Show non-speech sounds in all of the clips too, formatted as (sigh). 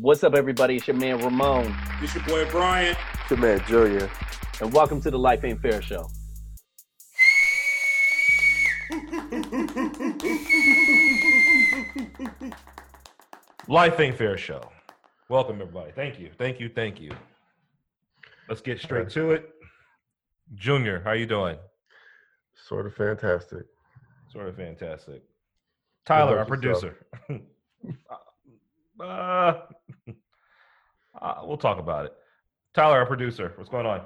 What's up, everybody? It's your man Ramon, It's your boy Brian. It's your man Julia. and welcome to the Life Ain't Fair Show. Life Ain't Fair Show. Welcome, everybody. Thank you. Thank you. Thank you. Let's get straight to it. Junior, how you doing? Sort of fantastic. Sort of fantastic. Tyler, our yourself? producer. (laughs) uh, (laughs) uh, we'll talk about it. Tyler, our producer. What's going on?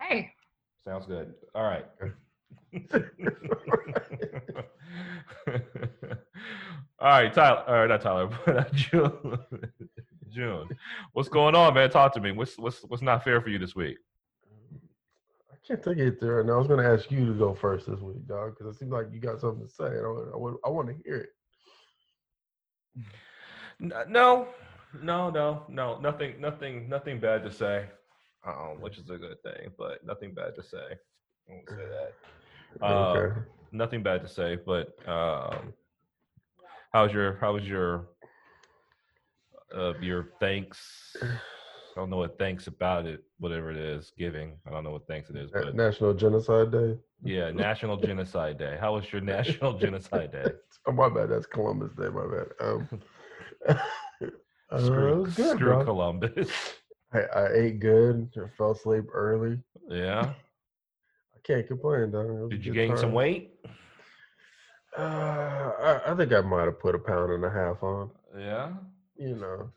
Hey, Sounds good. All right. (laughs) (laughs) All right, Tyler. All right, not Tyler, but uh, June. June, what's going on, man? Talk to me. What's what's what's not fair for you this week? I can't take it there, and I was going to ask you to go first this week, dog, because it seems like you got something to say. And I, I, want- I want to hear it. No, no, no, no, nothing, nothing, nothing bad to say. Um, which is a good thing, but nothing bad to say. I won't say that. Uh, (laughs) okay. Nothing bad to say, but um, how's your how's your uh, your thanks? (sighs) (laughs) I don't know what thanks about it, whatever it is, giving. I don't know what thanks it is, but National Genocide Day. yeah, (laughs) National Genocide Day. How was your National Genocide Day? (laughs) Oh, my bad. That's Columbus Day. My bad. Um, (laughs) uh, Screw, good, screw bro. Columbus. I, I ate good. I fell asleep early. Yeah. I can't complain, dog. It was a Did you gain some weight? Uh, I, I think I might have put a pound and a half on. Yeah. You know.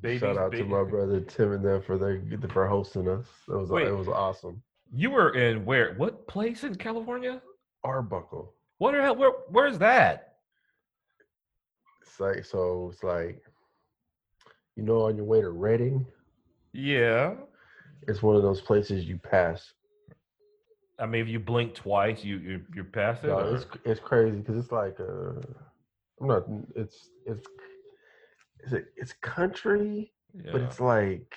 Babies, Shout out to my brother Tim and them for their for hosting us. It was Wait. it was awesome. You were in where? What place in California? Arbuckle. What the hell? Where? Where's that? It's like so it's like you know on your way to Redding, Yeah. it's one of those places you pass. I mean, if you blink twice, you you you're past it. No, or- it's it's crazy because it's like uh I'm not it's it's it's a, it's country, but it's like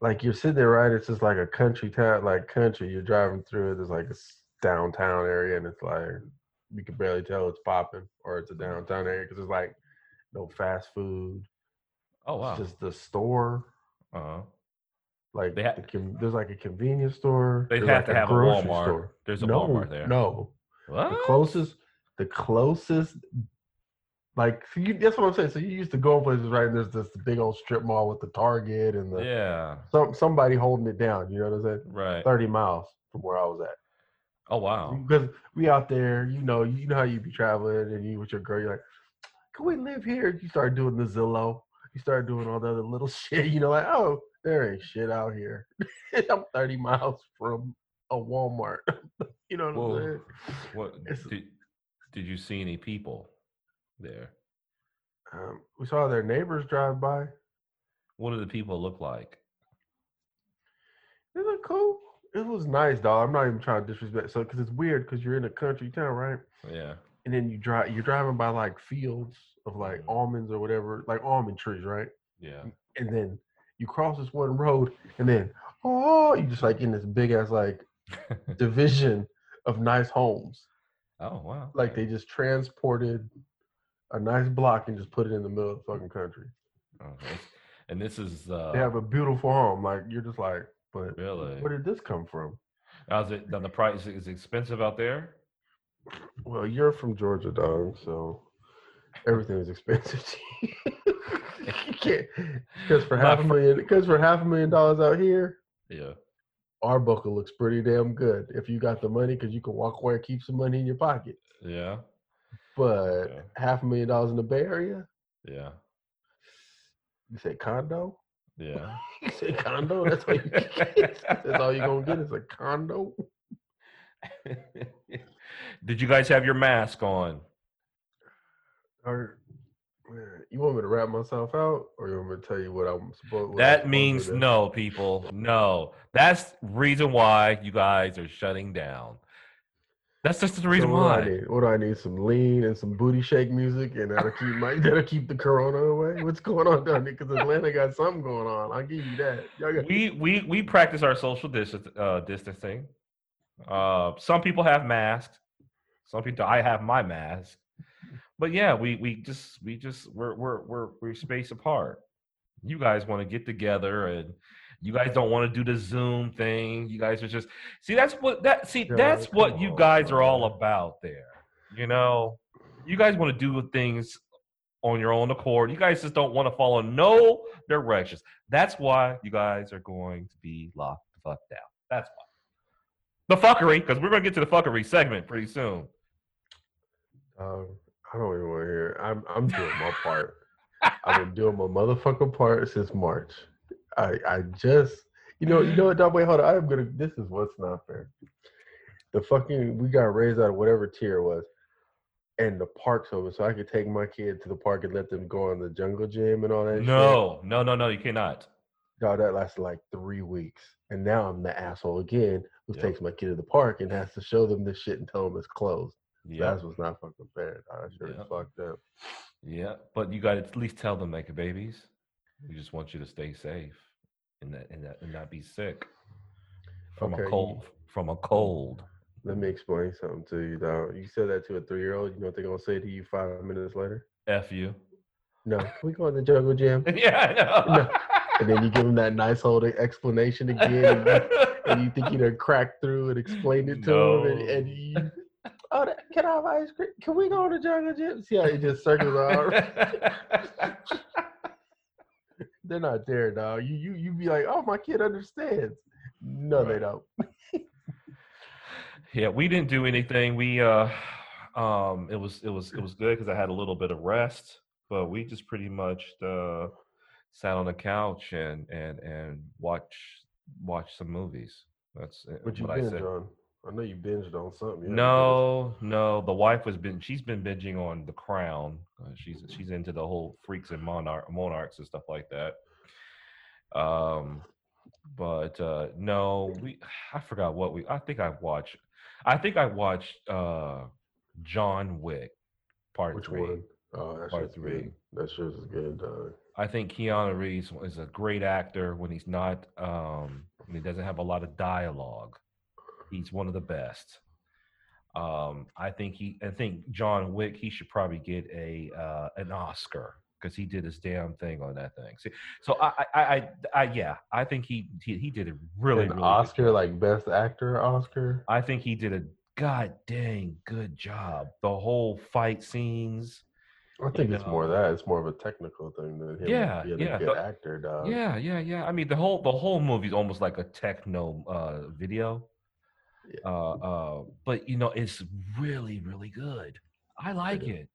like you're sitting there right it's just like a country town like country you're driving through it there's like a downtown area and it's like you can barely tell it's popping or it's a downtown area because there's like no fast food oh wow. it's just the store uh-huh. like They ha- the there's like a convenience store They have like to have a Walmart. There's a no Walmart there. no What? the closest the closest like so you, that's what i'm saying so you used to go places right and there's this big old strip mall with the target and the Yeah. some somebody holding it down. You know what I'm saying? Right. Thirty miles from where I was at. Oh wow. Because we out there, you know, you know how you be traveling and you with your girl, you're like, can we live here? You start doing the Zillow. You start doing all the other little (laughs) shit. You know, like, oh, there ain't shit out here. (laughs) I'm 30 miles from a Walmart. (laughs) you know what Whoa. I'm saying? What It's- did, did you see any people there? Um, we saw their neighbors drive by. What do the people look like? It was cool. It was nice, dog. I'm not even trying to disrespect. So, because it's weird, because you're in a country town, right? Yeah. and then you drive you're driving by like fields of like Mhm. almonds or whatever like almond trees right Yeah. and then you cross this one road and then oh you just like in this big ass like (laughs) division of nice homes oh wow. like they just transported a nice block and just put it in the middle of the fucking country that's- and this is uh they have a beautiful home like you're just like but really. where did this come from Now, is it then the price is expensive out there? well you're from georgia dog so everything is expensive to you (laughs) can't because for half a million because for half a million dollars out here Yeah. Arbuckle looks pretty damn good if you got the money because you can walk away and keep some money in your pocket. Yeah. But Yeah. half a million dollars in the Bay Area, Yeah. you say condo? Yeah. (laughs) You say condo? That's all you get. (laughs) That's all you're gonna get is a condo. (laughs) Did you guys have your mask on? Or uh, you want me to wrap myself out, or you want me to tell you what I'm supposed? what I'm That supposed means no, people. No. That's reason why you guys are shutting down. That's just the So reason what do I why. need? What do I need? Some lean and some booty shake music, and that'll keep my (laughs) that'll keep the corona away. What's going on down there? Because Atlanta got something going on. I'll give you that. Got, We we we practice our social distance, uh, distancing. Uh, some people have masks. Some people. I have my mask. but yeah, we we just we just we're we're we're we're space apart. You guys want to get together and you guys don't want to do the Zoom thing. You guys are just see that's what that see Yeah, that's what come you on, guys are all about there. You know, you guys want to do things on your own accord. You guys just don't want to follow no directions. That's why you guys are going to be locked the fuck down. That's why. The fuckery, because we're gonna get to the fuckery segment pretty soon. Um, I don't even want to hear. it. I'm I'm doing my part. I've been doing my motherfucking part since March. I I just you know you know what? Dog, wait, hold on. I'm gonna. This is what's not fair. The fucking we got raised out of whatever tier it was, and the park's open, so I could take my kid to the park and let them go on the jungle gym and all that. shit. No, no, no, no, you cannot. Dog, that lasted like three weeks, and now I'm the asshole again who Yep. takes my kid to the park and has to show them this shit and tell them it's closed. Yeah, That's what's not fucking fair. That shit Yep. fucked up. yeah, but you got to at least tell them like babies. We just want you to stay safe and that and that and not be sick from Okay, a you- cold. From a cold. Let me explain something to you, though. You said that to a three year old. You know what they're gonna say to you five minutes later? F you. No, can we go in the jungle gym? (laughs) yeah, I know. No. And then you give them that nice whole explanation again, and you, and you think you done cracked through and explained it to them, and, and you, oh, that, can I have ice cream? Can we go to the jungle gym? See how it just circles around? (laughs) They're not there, dog. You you you be like, oh, my kid understands. No, they don't. (laughs) yeah, we didn't do anything. We uh um it was it was it was good because I had a little bit of rest, but we just pretty much uh sat on the couch and and and watch watch some movies. That's What you what I binge said. on? I know you binged on something. You No, no. The wife has been. She's been binging on The Crown. Uh, she's she's into the whole freaks and monarch monarchs and stuff like that. Um, but uh no, we. I forgot what we. I think I watched. I think I watched uh John Wick Part Which Three. one? Oh, that Part three. good. That shit is good, dog. I think Keanu Reeves is a great actor when he's not um when he doesn't have a lot of dialogue. He's one of the best. Um, I think he I think John Wick he should probably get a uh, an Oscar because he did his damn thing on that thing. See, so I I, I I yeah I think he he, he did a really An really Oscar, like best actor Oscar. I think he did a god dang good job. The whole fight scenes. I think it's more know. that. It's more of a technical thing than him Yeah, being yeah, a good the- actor, dog. Yeah, yeah, yeah. I mean, the whole the whole movie's almost like a techno uh, video. Yeah. Uh, uh, but you know, it's really, really good. I like is. it.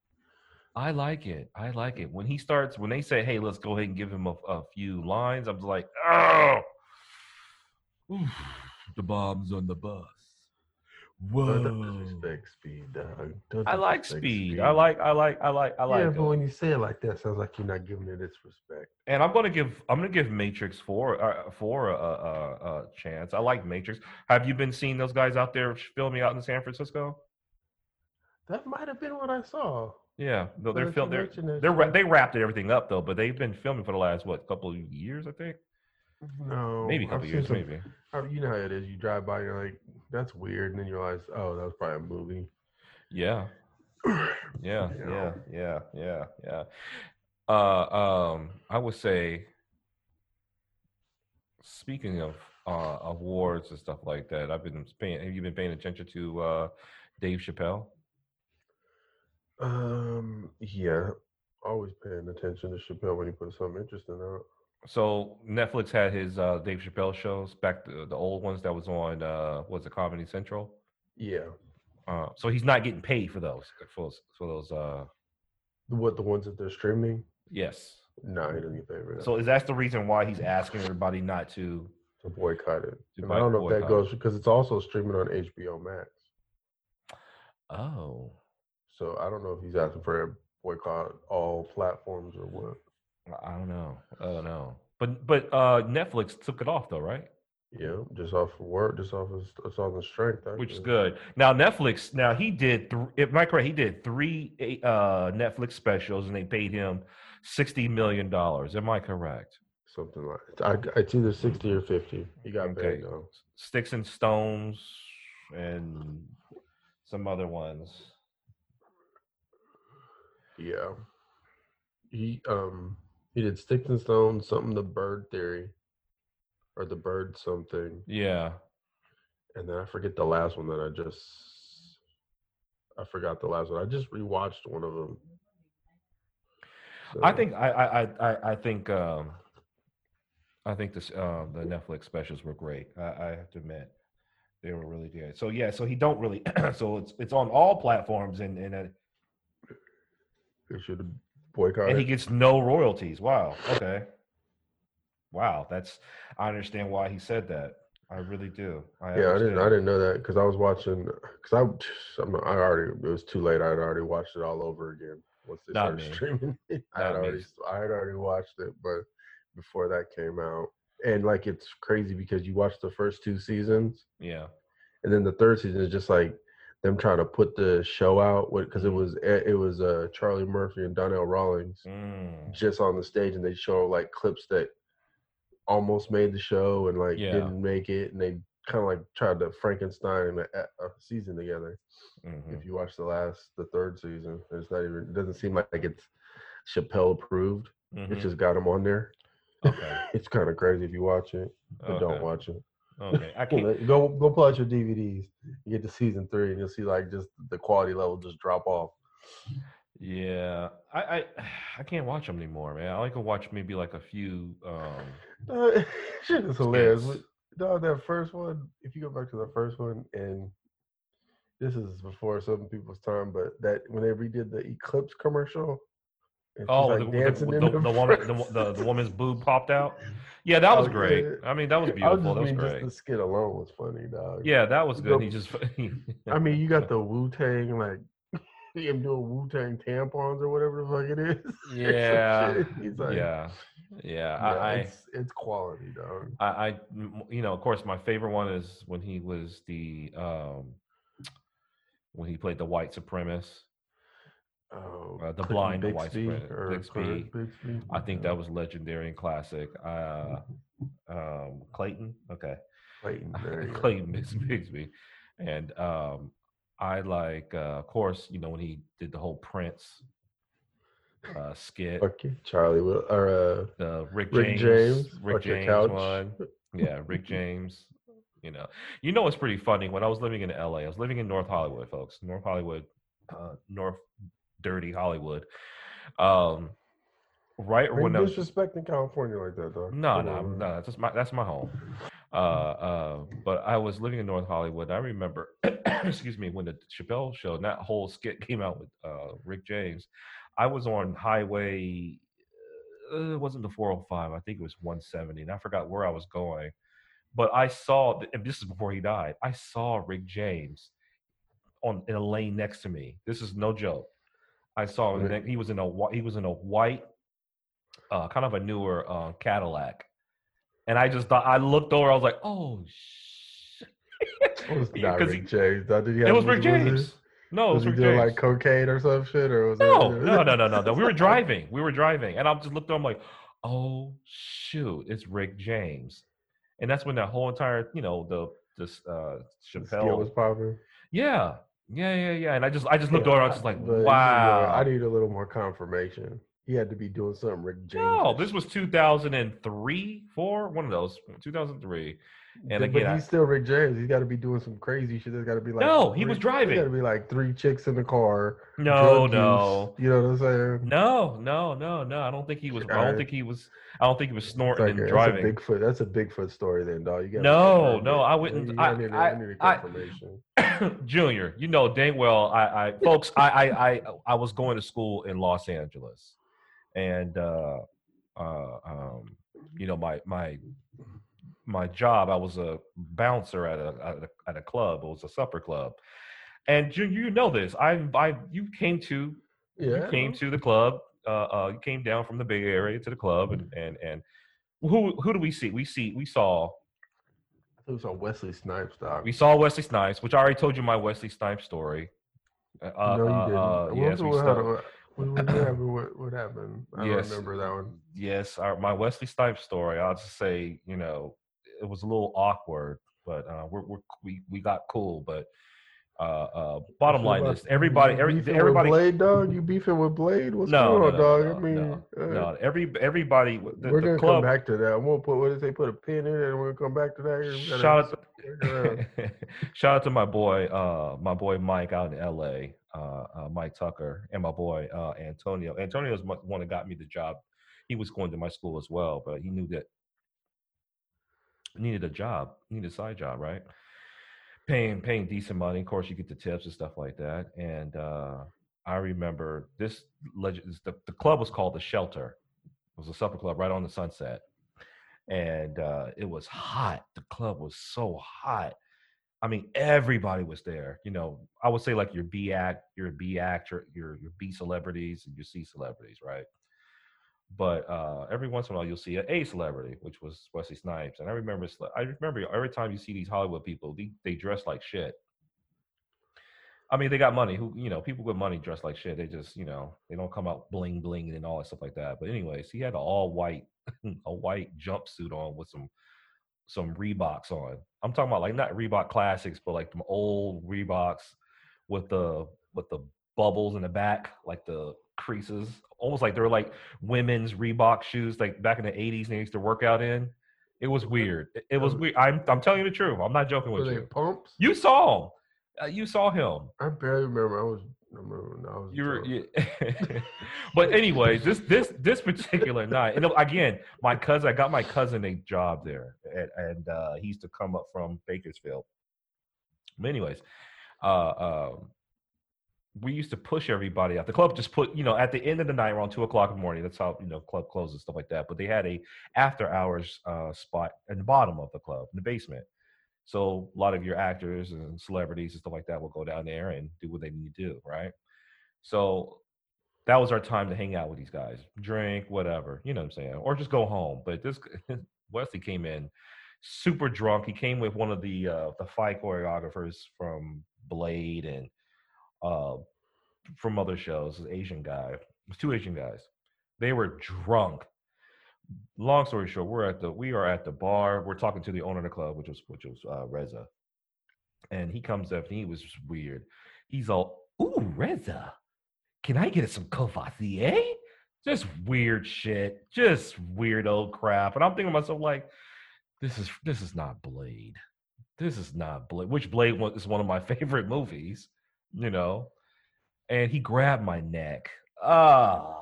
I like it. I like it. When he starts, when they say, "Hey, let's go ahead and give him a, a few lines," I'm like, "Oh, Oof, the bombs on the bus." Bro, don't Whoa. disrespect speed, dog. Don't I like disrespect speed. I like. I like. I like. I like. yeah, but uh when you say it like that, sounds like you're not giving it its respect. and I'm gonna give I'm gonna give Matrix four uh, four a, a, a chance. I like Matrix. Have you been seeing those guys out there filming out in San Francisco? That might have been what I saw. Yeah, no, they're that you film, they're they're they wrapped everything up though, but they've been filming for the last what couple of years, I think. No, Maybe a I've couple seen years, some- maybe. You know how it is. You drive by, you're like, "That's weird," and then you realize, "Oh, that was probably a movie." Yeah, (clears throat) yeah, Yeah. yeah, yeah, yeah, yeah. Uh, um, I would say. Speaking of uh, awards and stuff like that, I've been paying. Have you been paying attention to uh, Dave Chappelle? Um, yeah, always paying attention to Chappelle when he puts something interesting out. So Netflix had his uh, Dave Chappelle shows back the, the old ones that was on uh, was it Comedy Central. Yeah, Uh, so he's not getting paid for those for those for those. Uh, what the ones that they're streaming? yes. No, he doesn't get paid for that. So is that the reason why he's asking everybody not to? to boycott it. To I don't know if that goes because it's also streaming on HBO Max. Oh, So I don't know if he's asking for a boycott all platforms or what. I don't know. I don't know. But but uh, Netflix took it off though, right? Yeah, just off of work, just off his, it's on the strength. Which is good. Now Netflix. Now he did. Th- if am I correct? He did three uh, Netflix specials, and they paid him sixty million dollars. Am I correct? Something like I, it's either sixty or fifty. He got Okay. paid though. Sticks and Stones and some other ones. Yeah. He um he did Sticks and Stones, something the bird theory. Or the bird something. Yeah. And then I forget the last one that I just I forgot the last one. I just rewatched one of them. I think I I I I- think um I think this uh, the Netflix specials were great. I, I have to admit they were really good. So yeah, so he don't really (clears throat) so it's it's on all platforms and and uh, they should have boycotted. and he gets no royalties. Wow. Okay. Wow, that's I understand why he said that. I really do. I yeah, I didn't. I didn't know that because I was watching. Because I, I'm, I already. It was too late. I had already watched it all over again once they Not started me. streaming. (laughs) I had Not me. already. I had already watched it, but before that came out, and like it's crazy because you watch the first two seasons, Yeah. and then the third season is just like them trying to put the show out because it was it was uh Charlie Murphy and Donnell Rawlings Mm. just on the stage, and they show like clips that almost made the show and like Yeah. didn't make it, and they kind of like tried to Frankenstein a, a season together. Mhm. If you watch the last, the third season, it's not even. It doesn't seem like it's Chappelle approved. It Mhm. just got him on there. Okay. (laughs) It's kind of crazy if you watch it, but don't watch it. Okay. I Go can't. go go pull out your DVDs. You get to season three, and you'll see like just the quality level just drop off. Yeah, I, I (sighs) I can't watch them anymore, man. I like to watch maybe like a few. Um, Uh, (laughs) shit is hilarious. No, that first one. If you go back to the first one, and this is before some people's time, but that when they redid the Eclipse commercial, and oh, like, the, the, dancing the, in the, woman, the, the the woman's (laughs) boob popped out. Yeah, that was great. I mean, that was I beautiful. That was great. just the skit alone was funny, dog. Yeah, that was good. The- He just. I mean, you got (laughs) the Wu Tang like (laughs) him doing Wu Tang tampons or whatever the fuck it is. yeah. He's like, yeah, yeah. yeah, I, I, it's, it's quality, dog. I, you know, of course, my favorite one is when he was the, um, when he played the white supremacist. Oh, Uh, the Clinton blind white or Bixby. Bixby. I think that was legendary and classic. Uh, um, Clayton, okay, Clayton. (laughs) There you go. Clayton Bix- Bixby, and um, I like, uh, of course, you know, when he did the whole Prince uh, skit, Okay, Charlie Will or uh, the Rick, Rick James, James, Rick James one, (laughs) yeah, Rick James. You know, you know, it's pretty funny. When I was living in LA, I was living in North Hollywood, folks. North Hollywood, uh, North Dirty Hollywood. Um, right when I was disrespecting California like that, though? no, no, no. That's just my that's my home. Uh, uh, but I was living in North Hollywood. I remember, (clears throat) excuse me, when the Chappelle show and that whole skit (laughs) came out with uh, Rick James. I was on Highway. Uh, it wasn't the 405. I think it was 170, and I forgot where I was going. But I saw, and this is before he died. I saw Rick James on in a lane next to me. This is no joke. I saw him. Right. He was in a he was in a white, uh, kind of a newer uh, Cadillac, and I just thought I looked over. I was like, oh shit. It was (laughs) not Rick he- James. Did he it was Rick James. No, it Was was he doing James. like cocaine or some shit, or was no, it? no, no, (laughs) no, no, no. We were driving. We were driving, and I just looked. Over, I'm like, oh shoot, it's Rick James, and that's when that whole entire, you know, the this uh Chappelle. was popping. yeah, yeah, yeah, yeah. And I just, I just looked over. I was just like, But this is where wow. I need a little more confirmation. He had to be doing something Rick James. No, this was 2003, four, one of those, 2003. And but again, I- he's still Rick James. He's got to be doing some crazy shit. There's got to be like No, he was driving. Got to be like three chicks in the car. No, no, use, you know what I'm saying? no, no, no, no. I don't think he was. I don't think he was. I don't think he was snorting like and that's driving. a Bigfoot. That's a Bigfoot story, then, dog. You got No, no, I wouldn't- I- need, I- need I- confirmation. (coughs) Junior, you know dang well. I, I folks, I, I, I, I was going to school in Los Angeles, and uh, uh, um, you know my my my job. I was a bouncer at a at a, at a club. It was a supper club, and you you know this. I I you came to yeah, you came to the club. Uh, uh, you came down from the Bay Area to the club, and and and who who do we see? We see we saw It was on Wesley Snipes, dog. we saw Wesley Snipes, which I already told you my Wesley Snipes story. Uh, no, you uh, didn't. uh, yes, we what, saw- happened? what, what, what happened? What, what happened? I Yes. don't remember that one. yes, our, my Wesley Snipes story. I'll just say, you know, it was a little awkward, but uh, we're, we're we we got cool. But Uh, uh, bottom line is everybody, every, with everybody. Blade, dog. You beefing with Blade? What's No, going no, on, no, dog? no, I mean, no, uh, no, every everybody. The, we're the gonna club. come back to that. I'm gonna put what did they put a pin in it, and we're gonna come back to that. Shout out circle back around. to, (laughs) shout out to my boy, uh, my boy Mike out in L.A. Uh, uh, Mike Tucker, and my boy uh, Antonio. Antonio's one that got me the job. He was going to my school as well, but he knew that needed a job, needed a side job, right? Paying paying decent money. Of course, you get the tips and stuff like that. And uh, I remember this legend. The, the club was called the Shelter. It was a supper club right on the Sunset, and uh, it was hot. The club was so hot. I mean, everybody was there. You know, I would say like your B act, your B actor, your your B celebrities, and your C celebrities, right? But uh, every once in a while, you'll see A celebrity, which was Wesley Snipes. And I remember, I remember every time you see these Hollywood people, they, they dress like shit. I mean, they got money. Who you know, people with money dress like shit. They just you know, they don't come out bling bling and all that stuff like that. But anyways, he had an all white, (laughs) a white jumpsuit on with some some Reeboks on. I'm talking about like not Reebok classics, but like some old Reeboks with the with the bubbles in the back, like the creases, almost like they were like women's Reebok shoes, like back in the 80s they used to work out in. It was weird. It, it was weird. I'm I'm telling you the truth. I'm not joking Were with they you. pumps? You saw him. Uh, you saw him. I barely remember. I was. I remember I was. You were, you, (laughs) but (laughs) anyways, this this this particular night, and again, my cousin, I got my cousin a job there, and, and uh, he used to come up from Bakersfield. But anyways, uh, um, we used to push everybody out. The club just put, you know, at the end of the night, around two o'clock in the morning. That's how you know club closes stuff like that. But they had a after hours uh, spot in the bottom of the club, in the basement. So a lot of your actors and celebrities and stuff like that will go down there and do what they need to do, right? So that was our time to hang out with these guys, drink, whatever, you know what I'm saying, or just go home. But this (laughs) Wesley came in super drunk. He came with one of the uh, the fight choreographers from Blade and uh, from other shows, an Asian guy, it was two Asian guys. They were drunk. Long story short, we're at the we are at the bar. We're talking to the owner of the club, which was which was uh, Reza, and he comes up and he was just weird. He's all, "Ooh, Reza, can I get some Courvoisier?" Just weird shit, just weird old crap. And I'm thinking to myself like, this is this is not Blade. This is not Blade. Which Blade is one of my (laughs) favorite movies, you know. And he grabbed my neck. Oh.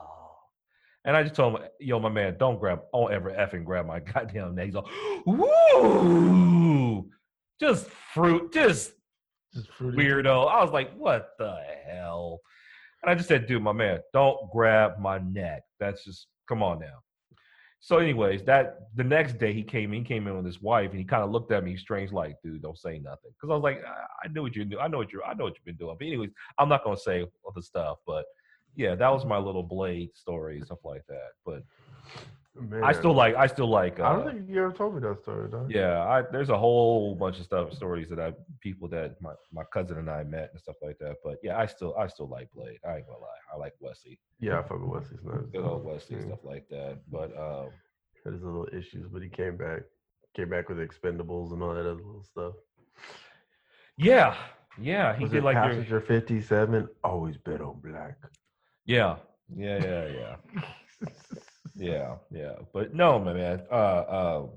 And I just told him, yo, my man, don't grab, don't ever effing grab my (laughs) goddamn neck. He's all, woo, just fruit, just Just fruity. weirdo. I was like, what the hell? And I just said, dude, my man, don't grab my neck. That's just come on now. So, anyways, that the next day he came in, came in with his wife, and he kind of looked at me strange, like, dude, don't say nothing. Because I was like, I, I knew what you knew. I know what you I know what you've been doing. But anyways, I'm not gonna say other stuff, but yeah, that was my little blade story, stuff like that. But Man, I still like I still like uh, I don't think you ever told me that story, Though. yeah, I, there's a whole bunch of stuff, stories that I people that my, my cousin and I met and stuff like that. But yeah, I still I still like Blade. I ain't gonna lie, I like Wesley, Yeah, I fuck with Wesley Snipes. good old Wesley stuff like that. But um, Had his little issues, but he came back. Came back with Expendables and all that other little stuff. yeah, yeah, he Was did like your Passenger 57? Always bet on black. yeah, yeah, yeah, yeah, (laughs) yeah, yeah. But no, my man, uh, uh,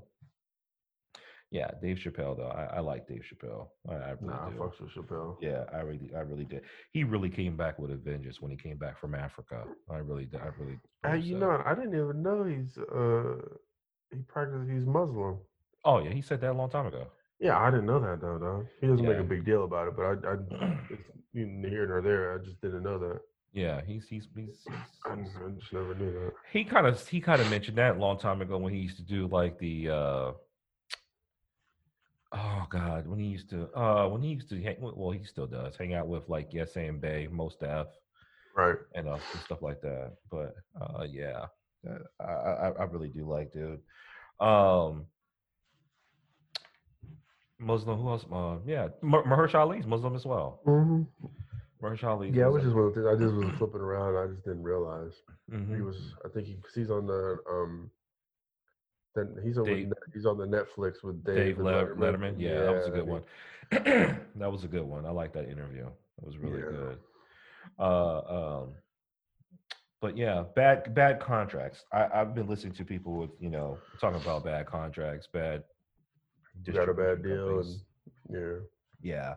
yeah, Dave Chappelle though. I, I like Dave Chappelle. I, I really Nah, I fucks with Chappelle. Yeah, I really, I really did. He really came back with a vengeance when he came back from Africa. I really, did- I really. Hey, you know, I didn't even know he's uh he practices he's Muslim. Oh yeah, he said that a long time ago. Yeah, I didn't know that though, dog. He doesn't make a big deal about it, but I, I (clears throat) it's neither here nor there. I just didn't know that. Yeah, he's he's he's. I, he's- I just never knew that. he kind of he kind of mentioned that a long time ago when he used to do like the. uh Oh God, when he used to, uh, when he used to, hang, well, he still does hang out with like Yes and Bay, Mos Def, Right. and uh, and stuff like that. But uh, yeah, I, I I really do like dude. Um, Muslim. Who else? Uh, yeah, Mer- Mahershala Ali's Muslim as well. hmm Mahershala Ali's Yeah, which is one of the things I just was (clears throat) flipping around. I just didn't realize he Mhm. was. I think he he's on the um Then he's on Dave- he's on the Netflix with Dave, Dave and Let- Letterman. Yeah, that was a good he- one. (clears throat) that was a good one. I like that interview. That was really Yeah. good. Uh, um, but yeah, bad bad contracts. I, I've been listening to people with you know talking about bad contracts, bad. You got a bad deal, and yeah, Yeah,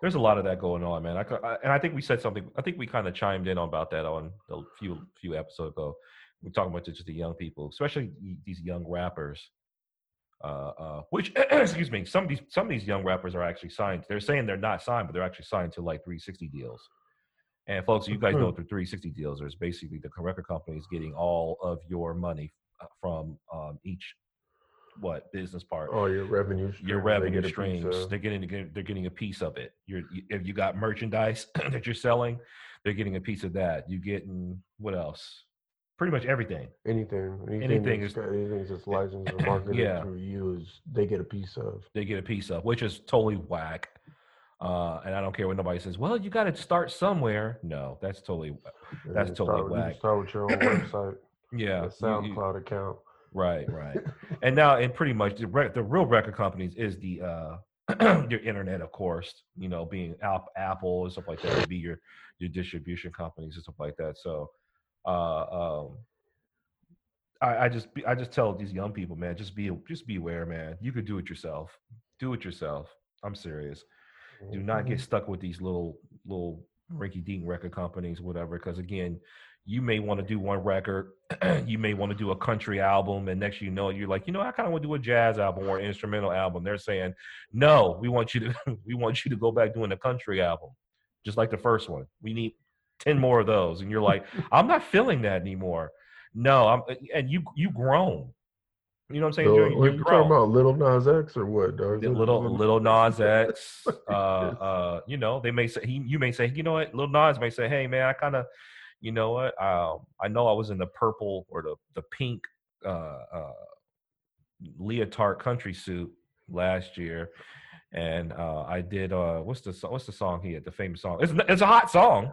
there's a lot of that going on, man. I, I and I think we said something. I think we kind of chimed in on about that on a few few episodes ago. We're talking about just the young people, especially these young rappers. Uh, uh, which (clears throat) excuse me, some of these some of these young rappers are actually signed. They're saying they're not signed, but they're actually signed to like 360 deals. And folks, you guys know what the 360 deals are. It's basically the record company is getting all of your money uh, from um, each what business part Oh, your revenue streams, your they revenue piece streams. of. They're getting they're getting a piece of it. You're you, if you got merchandise (clears throat) that you're selling, they're getting a piece of that. You getting what else? Pretty much everything. anything, anything, Anything that's is- anything that's licensed or marketed Yeah. through you is they get a piece of. They get a piece of, which is totally whack. Uh, and I don't care what nobody says. Well, you got to start somewhere. No, that's totally That's totally start, with- You whack. start with your own (clears throat) website, yeah. a you- SoundCloud account. Right, right. (laughs) and now, and pretty much the rec- the real record companies is the uh (clears throat) your internet, of course. You know, being App, Apple and stuff like that would be your your distribution companies and stuff like that. So, uh, um, I, I just be, I just tell these young people, man, just be just beware, man. You could do it yourself. Do it yourself. I'm serious. Do not get stuck with these little little rinky dink record companies, whatever. Because again, you may want to do one record, (clears throat) you may want to do a country album, and next you know, you're like, you know, I kind of want to do a jazz album or an instrumental album. They're saying, no, we want you to (laughs) we want you to go back doing a country album, just like the first one. We need ten more of those, and you're like, (laughs) I'm not feeling that anymore. No, I'm and you you grown. You know what I'm saying? So, what You're you talking about? Little Nas X or what? Dog? Little little Nas X, (laughs) uh, uh, you know, they may say he, you may say, you know what, little Nas may say, hey man, I kind of, you know what, um, I know I was in the purple or the the pink uh, uh, leotard country suit last year, and uh, I did uh, what's the what's the song he had, the famous song? It's it's a hot song.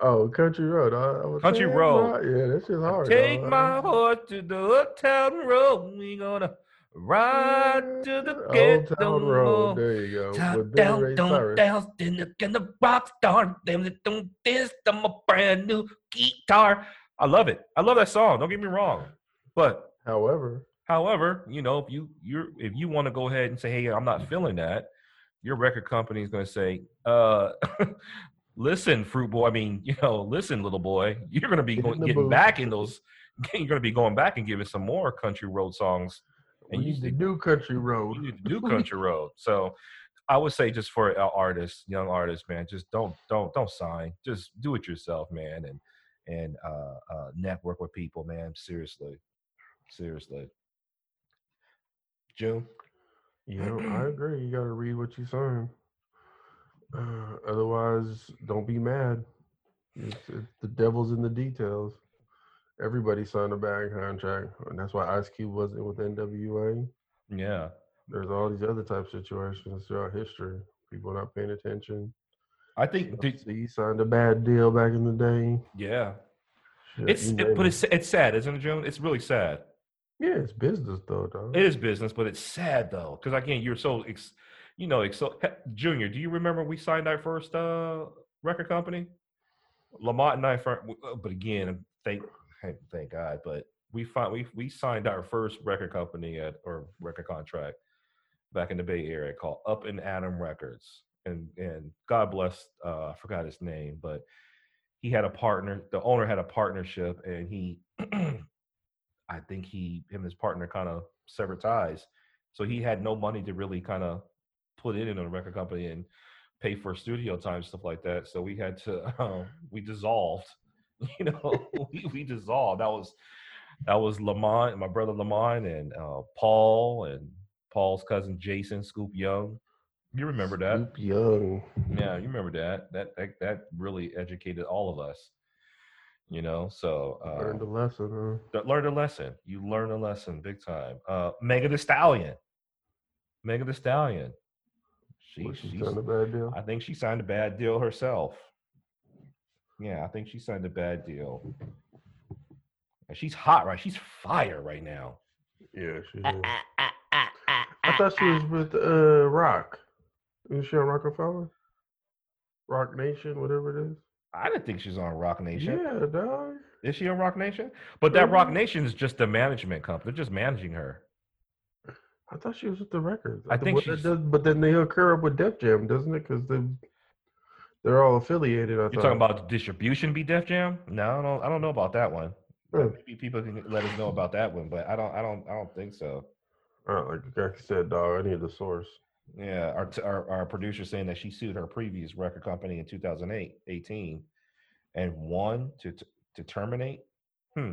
Oh, Country Road. I, I Country Road. Yeah, that's just hard. Take dog. my horse to the uptown road. We gonna ride to the Old. Town Road. There you go. Top With down, Ray down, down, then again the rock star. Them don't this, them a brand new guitar. I love it. I love that song. Don't get me wrong. But However, however, you know, if you you're if you want to go ahead and say, hey, I'm not feeling that, your record company is going to say, uh, (laughs) listen, fruit boy. I mean, (laughs) you know, listen, little boy. You're going to be going, getting booth." back in those. (laughs) You're going to be going back and giving some more country road songs. We And you need the see- new Country (laughs) Road. you need to do (laughs) country road. So I would say just for uh, artists, young artists, man, just don't don't don't sign. Just do it yourself, man, and and uh, uh, network with people, man. Seriously, seriously. June. You know, I agree. You got to read what you sign. Uh, otherwise, don't be mad. It's, it's the devil's in the details. Everybody signed a bad contract, and that's why Ice Cube wasn't with NWA. Yeah, There's all these other type situations throughout history. People not paying attention. I think. Did, See, he signed a bad deal back in the day. yeah, it's it, but it's it's sad, isn't it, June? It's really sad. yeah, it's business though, dog. It is business, but it's sad though, because again, you're so, ex, you know, ex- so, Junior. Do you remember we signed our first uh, record company? Lamont and I, uh, but again, thank thank- God, but we find we we signed our first record company at or record contract back in the Bay Area called Up and Adam Records, and and God bless, uh, I forgot his name, but he had a partner. The owner had a partnership, and he, (clears throat) I think he him and his partner kind of severed ties, so he had no money to really kind of put in in a record company and pay for studio time stuff like that. So we had to (laughs) um, we dissolved. (laughs) You know, we, we dissolved. That was that was Lamont, my brother Lamont, and uh, Paul, and Paul's cousin Jason Scoop Young. You remember that? Snoop Young. Yeah, you remember that. That that, that really educated all of us. You know, so uh, Learned a lesson, huh? learned a lesson. You learned a lesson big time. Uh, Megan Thee Stallion. Megan Thee Stallion. She, she she's, signed a bad deal? I think she signed a bad deal herself. Yeah, I think she signed a bad deal. And she's hot, right? She's fire right now. Yeah, she Ah, is. ah, ah, I thought she was with uh Rock. Is she on Roc-A-Fella? Roc Nation, whatever it is. I didn't think she's on Roc Nation. Yeah, dog. Is she on Roc Nation? But that Rock Mhm. Nation is just a management company. They're just managing her. I thought she was with the records. I th- think but, that she's- but then they hook her up with Def Jam, doesn't it? Because they they're all affiliated. I You're thought. talking about distribution be Def Jam? No, I don't. I don't know about that one. Maybe people can let us know about that one, but I don't. I don't. I don't think so. Uh, like I said, dog. I need the source. Yeah, our, our our producer saying that she sued her previous record company in 2008, 18, and won to t- to terminate. Hmm.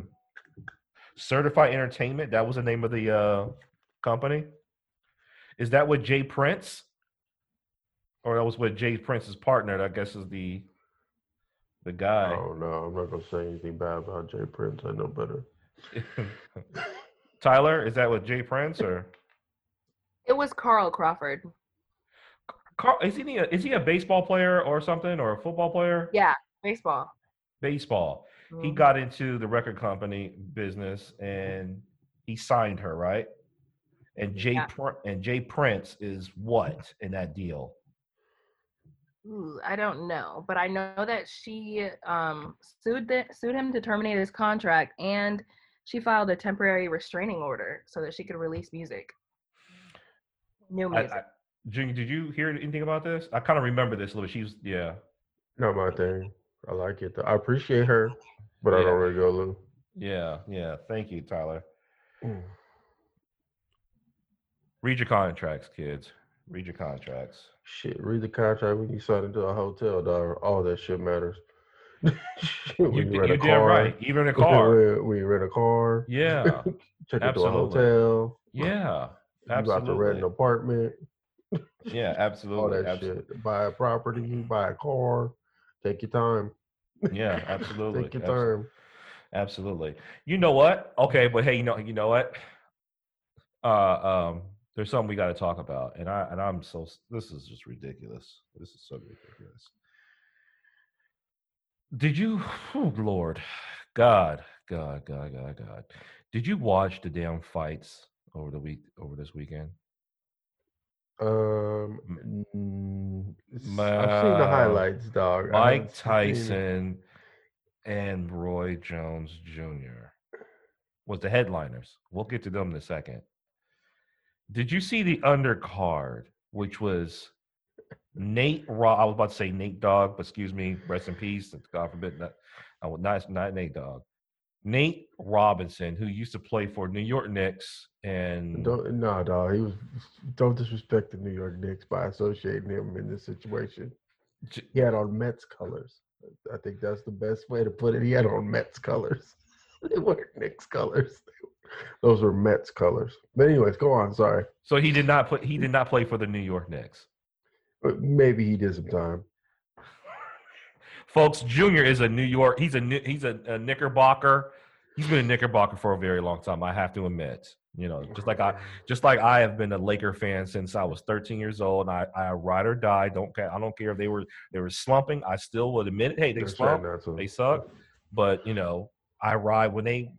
Certified Entertainment. That was the name of the uh, company. Is that what J. Prince? Or that was with J. Prince's partner? I guess is the the guy. Oh no, I'm not gonna say anything bad about J. Prince. I know better. (laughs) Tyler, is that with J. Prince or It was Carl Crawford. Carl? Is he a, is he a baseball player or something or a football player? Yeah, baseball. Baseball. He Mhm. got into the record company business and he signed her, right? And Jay Yeah. Pr- and J. Prince is what in that deal? Ooh, I don't know, but I know that she um, sued the, sued him to terminate his contract, and she filed a temporary restraining order so that she could release music. New music. I, Junior, did you hear anything about this? I kind of remember this a little bit. She was, yeah. Not my thing. I like it. Though. I appreciate her, but I don't really go Lou. Yeah, yeah. Thank you, Tyler. Mm. Read your contracts, kids. Read your contracts. Shit, read the contract when you sign into a hotel, dog. All that shit matters. (laughs) Shit, You, you rent you're a damn car, right. Even a (laughs) car. When rent a car, Yeah, (laughs) check into a hotel. yeah. Absolutely. You about to rent an apartment, Yeah, absolutely. all that abso- shit. Buy a property, buy a car. Take your time. Yeah, absolutely. Take your abso- time. Absolutely. You know what? Okay, but hey, you know, you know what? Uh, um, there's something we got to talk about, and I and I'm so this is just ridiculous. This is so ridiculous. Did you, oh Lord, God, God, God, God, God? Did you watch the damn fights over the week over this weekend? Um, s- I've seen the highlights, dog. Mike Tyson and Roy Jones Jr. was the headliners. We'll get to them in a second. Did you see the undercard, which was Nate Raw? I was about to say Nate Dogg, but excuse me, rest in peace. God forbid, not, I would not, not Nate Dogg. Nate Robinson, who used to play for New York Knicks, and Don't no, dog. He was don't disrespect the New York Knicks by associating him in this situation. He had on Mets colors. I think that's the best way to put it. He had on Mets colors. (laughs) they weren't Knicks colors. Those were Mets colors. But anyways, go on. Sorry, so he did not play. He did not play for the New York Knicks. but maybe he did some time. (laughs) Folks, Junior is a New York. He's a he's a, a Knickerbocker. He's been a Knickerbocker for a very long time. I have to admit, you know, just like I just like I have been a Laker fan since I was 13 years old. And I I ride or die. Don't care. I don't care if they were they were slumping. I still would admit it. Hey, they They're. They suck. But you know, I ride when they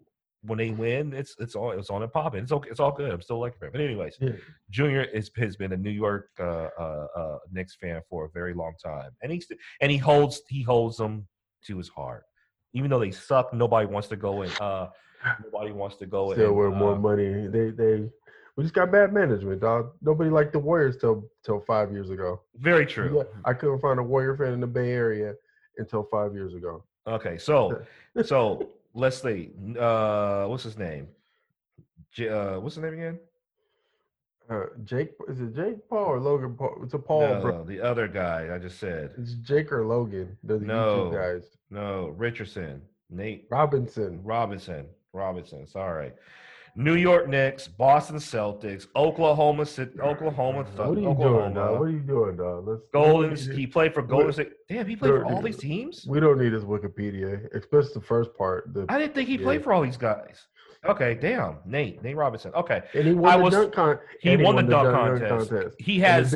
when they win. It's it's all it's on and popping. It's okay. It's all good. I'm still a Laker fan. But anyways, Yeah. Junior is, has been a New York uh, uh, uh, Knicks fan for a very long time, and he's and he holds he holds them to his heart. Even though they suck, nobody wants to go in. Uh, nobody wants to go in. Still in. worth more uh, money. They they we just got bad management, dog. Nobody liked the Warriors till till five years ago. Very true. Yeah, I couldn't find a Warrior fan in the Bay Area until five years ago. Okay, so so let's. Uh, what's his name? J- uh, what's his name again? Uh, Jake is it Jake Paul or Logan Paul? It's a Paul, bro. No, the other guy I just said. It's Jake or Logan. They're the No. YouTube guys. No, Richardson, Nate Robinson. Robinson. Robinson. Sorry. New York Knicks, Boston Celtics, Oklahoma City, Oklahoma, What are you Oklahoma, doing, dog? What are you doing, dog? Let's Golden. He played for Golden State. Damn, he played for all these teams. We don't need his Wikipedia, especially the first part. The, I didn't think he played for all these guys. Okay, damn, Nate, Nate Robinson. Okay, and he won I the was- dunk con- he and won the dunk contest. he has.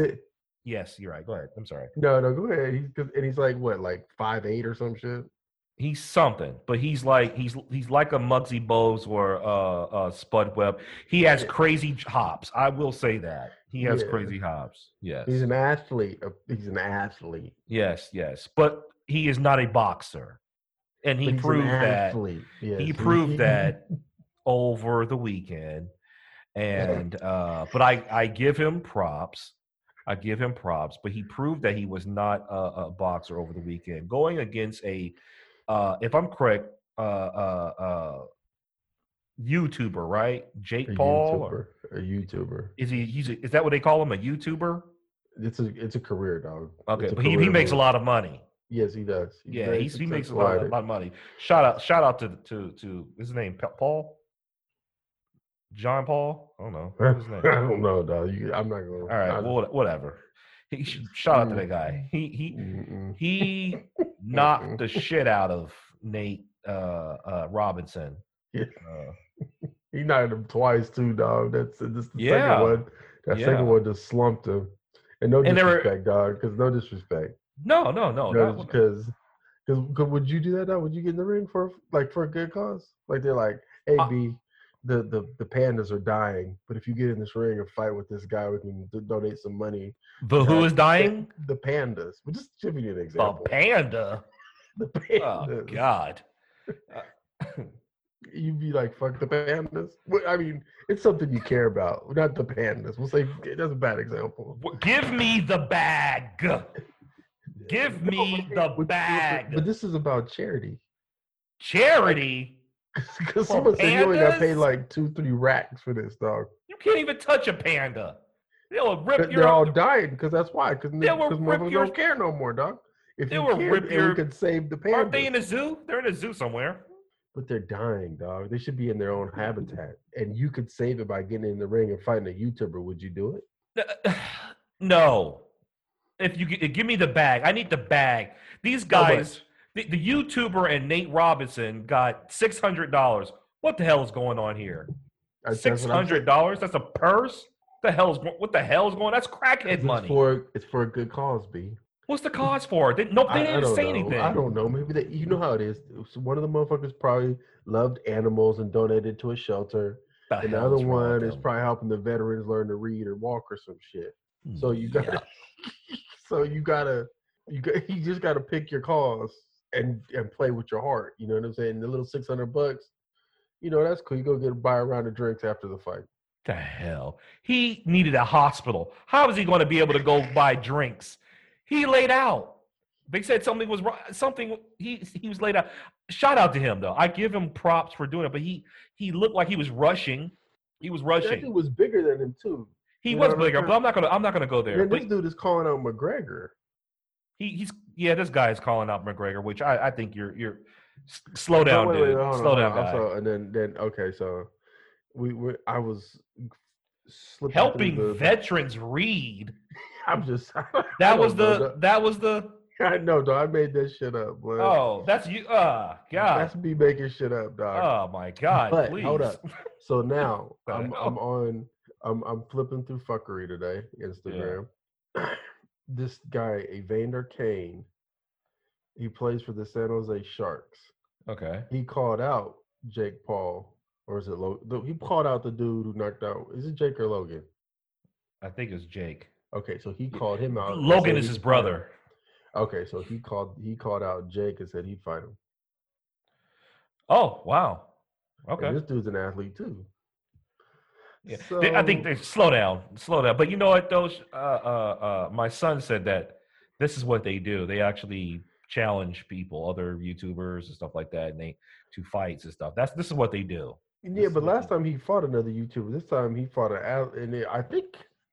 Yes, you're right. Go ahead. I'm sorry. no, no, go ahead. He's and he's like what, like five eight or some shit. He's something, but he's like he's he's like a Muggsy Bogues or uh, uh, Spud Webb. He has crazy hops. I will say that he has Yeah. crazy hops. Yes, He's an athlete. He's an athlete. yes, yes. But he is not a boxer, and he But he's an proved that. Yes, He proved (laughs) that over the weekend, and uh, but I I give him props. I give him props, but he proved that he was not a, a boxer over the weekend, going against a, uh, if I'm correct, uh, uh, uh, YouTuber, right? Jake a Paul, or A YouTuber. is he? He's a, is that what they call him? A YouTuber? It's a it's a career, dog. Okay, but he, he makes a lot of money. Yes, he does. He's Yeah, he's, he makes a lot, a lot of money. Shout out, shout out to to to his name Paul, John Paul. I don't know. What's his name? (laughs) I don't know, dog. You, I'm not gonna. All right, I- well, whatever. He (laughs) should shout out to that guy. He he Mm-mm. he (laughs) knocked the shit out of Nate uh, uh, Robinson. Yeah. Uh, (laughs) He knocked him twice too, dog. That's this the Yeah. second one. That Yeah. second one just slumped him. And no And they were- disrespect, dog. Because no disrespect. no, no, no, No, because because would you do that? Now? Would you get in the ring for like for a good cause? Like they're like, hey, Uh, B, the, the the pandas are dying, but if you get in this ring and fight with this guy, we can d- donate some money. But who Uh, is dying? The pandas. But just giving you an The example. panda. (laughs) The Oh pandas. God. (coughs) You'd be like, fuck the pandas. I mean, it's something you care about, not the pandas. We'll say that's a bad example. Give me the bag. (laughs) Give me but- the bag. But this is about charity. Charity. (laughs) Because someone said you only got paid like two, three racks for this, dog. You can't even touch a panda. They'll They're, rip your. they're all dying because that's why. Because They will rip motherfuckers your- don't care no more, dog. If They you will rip your- we could save the pandas. Aren't they in a zoo? They're in a zoo somewhere. but they're dying, dog. They should be in their own habitat, and you could save it by getting in the ring and fighting a YouTuber. Would you do it? (sighs) No. If you give me the bag, I need the bag. These guys, the, the YouTuber and Nate Robinson got six hundred dollars. What the hell is going on here? I- that's Six what hundred dollars? That's a purse. The hell's what the hell's going? On? That's crackhead It's money. for it's for a good cause, B. What's the cause for? They, no, they I, I didn't don't say know. anything. I don't know. Maybe they, you know how it is. One of the motherfuckers probably loved animals and donated to a shelter, The and the other is wrong with one is probably helping the veterans learn to read or walk or some shit. So you mm, gotta, (laughs) so you gotta, you got, (laughs) you just gotta pick your cause and and play with your heart. You know what I'm saying? The little six hundred bucks, you know that's cool. You go get buy a round of drinks after the fight. the hell? He needed a hospital. How is he going to be able to go buy drinks? He laid out. They said something was wrong. Something he he was laid out. Shout out to him though. I give him props for doing it, but he he looked like he was rushing. He was rushing. was bigger than him too. He you was what I'm bigger, but I'm not gonna I'm not gonna go there. Man, this dude is calling out McGregor. he, he's yeah, this guy is calling out McGregor, which I, I think you're you're slow down, wait, wait, dude. hold on, slow down, on. Guy. sorry, and then then okay, so we, we I was slipping Helping the- veterans read. (laughs) I'm just (laughs) That was don't know, the that was the. (laughs) I know, dog. I made that shit up, boy. oh that's you. Uh, God. That's me making shit up, dog. Oh my God! But, please. hold up. So now I'm? I'm on I'm I'm flipping through fuckery today, Instagram. This guy, Evander Kane, he plays for the San Jose Sharks. Okay. He called out Jake Paul, or is it Logan? He called out the dude who knocked out. Is it Jake or Logan? I think it's Jake. Okay, so he called him out. Logan is his brother. Okay, so he called he called out Jake and said he'd fight him. Oh wow. And Okay. this dude's an athlete too. Yeah. They- I think they slow down, slow down. But you know what? Those uh, uh, uh, my son said that this is what they do. They actually challenge people, other YouTubers and stuff like that, and they to fights and stuff. That's this is what they do. Yeah, This but last time he fought another YouTuber. This time he fought an and it, I think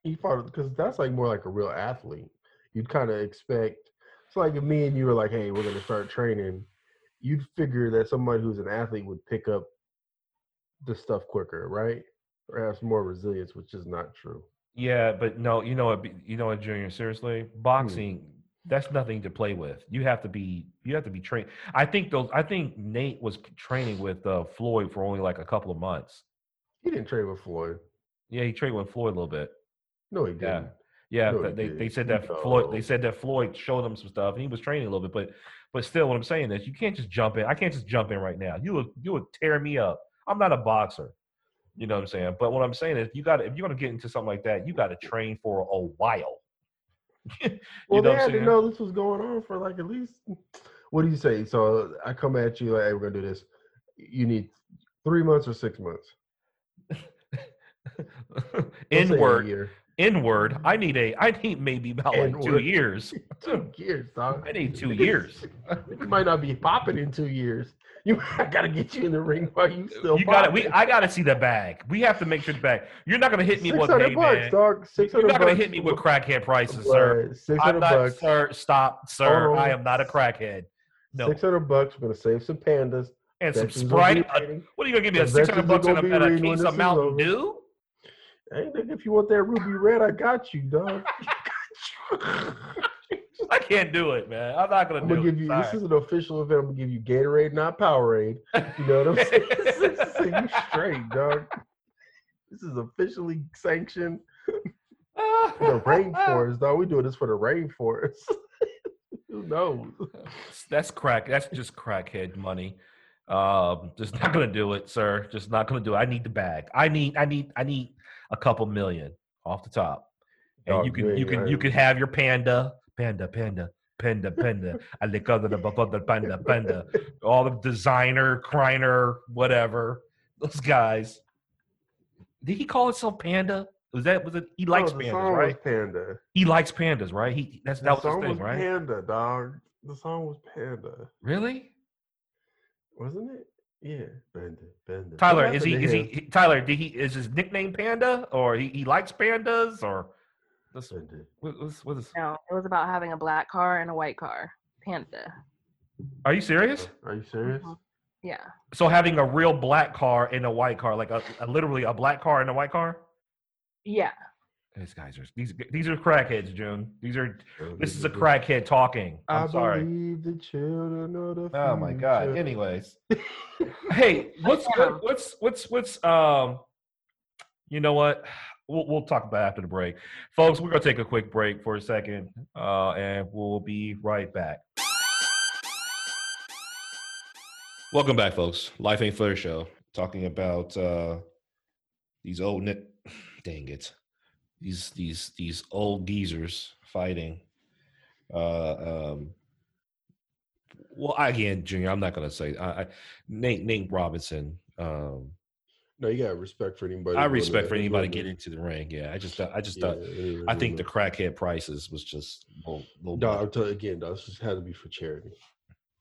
he fought because that's like more like a real athlete. You'd kind of expect. It's like if me and you were like, "Hey, we're gonna start training," you'd figure that somebody who's an athlete would pick up the stuff quicker, right? Or have some more resilience, which is not true. Yeah, but no, you know what? You know what, Junior? Seriously, boxing. That's nothing to play with. You have to be. You have to be trained. I think those. I think Nate was training with uh, Floyd for only like a couple of months. He didn't train with Floyd. Yeah, he trained with Floyd a little bit. No, he Yeah. didn't. Yeah, No, they, did. they said that Floyd they said that Floyd showed him some stuff and he was training a little bit, but but still, what I'm saying is you can't just jump in. I can't just jump in right now. You would you would tear me up. I'm not a boxer. You know what I'm saying? But what I'm saying is you got to if you're gonna get into something like that, you got to train for a while. (laughs) you Well, know they had to know this was going on for like at least. What do you say? So I come at you like, "Hey, we're gonna do this." You need three months or six months. (laughs) Let's say a Inward, inward. I need a. I need maybe about like two years. (laughs) two years, dog. I need two years. You might not be popping in two years. You (laughs) I gotta get you in the ring while you still. You got to We. I got to see the bag. We have to make sure the bag. You're not gonna hit me with 600 hey bucks, man. dog. You're not gonna hit me with crackhead prices, sir. Six I'm hundred not, bucks. sir. Stop, sir. Hold I am not a crackhead. No, Six hundred bucks. We're gonna save some pandas. and some Veterans gonna be Sprite. Uh, what are you gonna give me? A six hundred bucks and a, and a case of Mountain. Dew? Hey, nigga, if you want that ruby red, I got you, dog. (laughs) (laughs) I can't do it, man. I'm not gonna I'm do gonna it. give you. Sorry. This is an official event. I'm gonna give you Gatorade, not Powerade. You know what I'm saying? (laughs) (laughs) so you straight, dog. This is officially sanctioned. The rainforest, dog. We doing this for the rainforest. (laughs) Who knows? That's crack. That's just crackhead money. Um, just not gonna do it, sir. Just not gonna do it. I need the bag. I need. I need. I need a couple million off the top. And Dog, you can. you You can. right. You can have your panda. Panda. Panda. Panda. Panda. I lick other the the panda. Panda. All the Desiigner, Kreiner, whatever. Those guys. Did he call himself Panda? Was that was it? He likes No, the pandas, right? Panda. He likes pandas, right? He that's The that was his thing, was right? Panda, dog. The song was Panda, Really? wasn't it? Yeah, Panda, Panda. Tyler, is he is he he- Tyler? Did he is his nickname Panda or he, he likes pandas or this, Panda. what, what's, what is, No, it was about having a black car and a white car. Panda. Are you serious? Are you serious? Mhm. Yeah. So having a real black car and a white car, like a, a literally a black car and a white car. Yeah. These guys are these these are crackheads, June. These are this is a crackhead talking. I I'm sorry. believe the children of the Oh my god. Anyways, (laughs) hey, what's what's what's what's um, you know what? We'll we'll talk about after the break, folks. We're gonna take a quick break for a second, uh, and we'll be right back. Welcome back, folks. Life ain't fair show. Talking about uh, these old net. (sighs) Dang it, these these these old geezers fighting. Uh, um, well, again, Junior, I'm not gonna say I, I, Nate Nate Robinson. Um, No, you got respect for anybody. I respect for anybody Yeah, getting into the ring. Yeah, I just I just yeah, thought anybody I think the crackhead prices was just a little, little much. I'm telling again, dog, this just had to be for charity.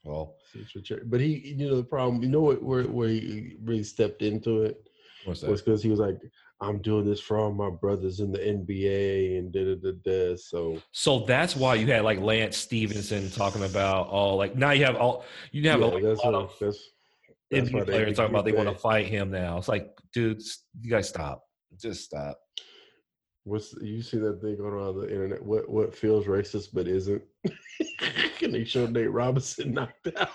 well. It's for charity. But he, you know, the problem, you know, what, where where he really stepped into it What's was because he was like, "I'm doing this for all my brothers in the NBA and da da da da." So So that's why you had like Lance Stephenson talking about all like now you have all you have yeah, a, like, that's what, of that's NBA players talking about they want to fight him now. It's like, dudes, you guys stop. Just stop. What's you see that thing going around uh, the internet? What what feels racist but isn't? (laughs) and they showed Nate Robinson (laughs) knocked out.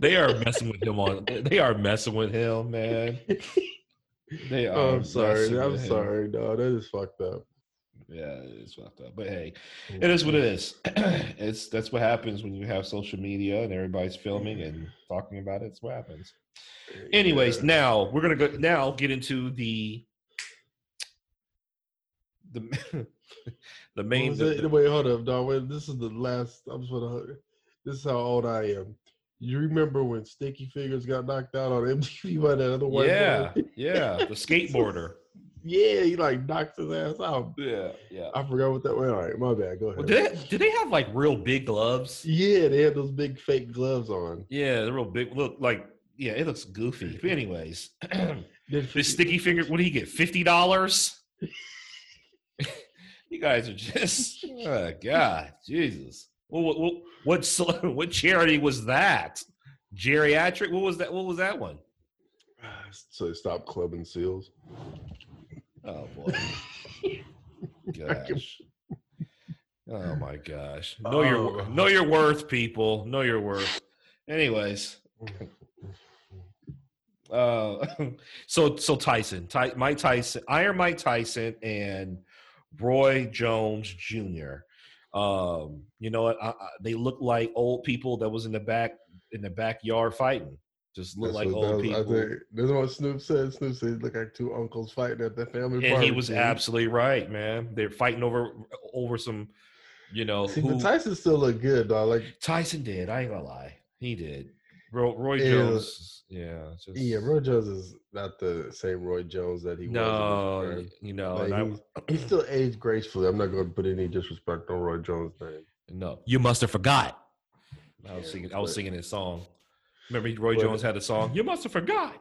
They are messing with him on. They are messing with him, man. (laughs) They oh, are. oh, I'm sorry. I'm sorry. No, that is fucked up. Yeah, it's fucked up. But hey, it is what it is. (clears throat) it's that's what happens when you have social media and everybody's filming and mm-hmm. talking about it. It's what happens. Anyways, now we're gonna go now get into the (sniffs) the (laughs) the main the- the- Wait, hold up, dog. This is the last. I'm just gonna. This is how old I am. You remember when Sticky Fingers got knocked out on MTV by that other white yeah, yeah, the (laughs) skateboarder. Yeah, he like knocked his ass out. Yeah, yeah. I forgot what that was. All right, my bad. Go ahead. Well, did they, did they have like real big gloves? yeah, they had those big fake gloves on. Yeah, the real big look like yeah, it looks goofy. But anyways, (clears throat) this sticky finger, what do you get? Fifty dollars? (laughs) you guys are just (laughs) oh God, Jesus. What what what what, (laughs) what charity was that? Geriatric? What was that? What was that one? (sighs) so they stopped clubbing seals. Oh boy. (laughs) Gosh. Oh my gosh. Know your Oh. know your worth, people. Know your worth. Anyways, uh, (laughs) so so Tyson, Ty, Mike Tyson, Iron Mike Tyson, and Roy Jones Jr. Um, you know what? They look like old people that was in the back in the backyard fighting. Just look That's like old that was- I people. think that's what Snoop said. Snoop said, "Look like two uncles fighting at the family." and he was absolutely right, man. They're fighting over over some, you know, See, who but Tyson still look good, dog. Like, Tyson did. I ain't gonna lie, he did. Roy, Roy Yeah. Jones, yeah, just, yeah, Roy Jones is not the same Roy Jones that he was. No, in his prime. you know, Like, and I, he's, he's still aged gracefully. I'm not going to put any disrespect on Roy Jones' name. no, you must have forgot. I was Yeah, singing. I was singing his song. Remember, Roy But- Jones had a song. You must have forgot.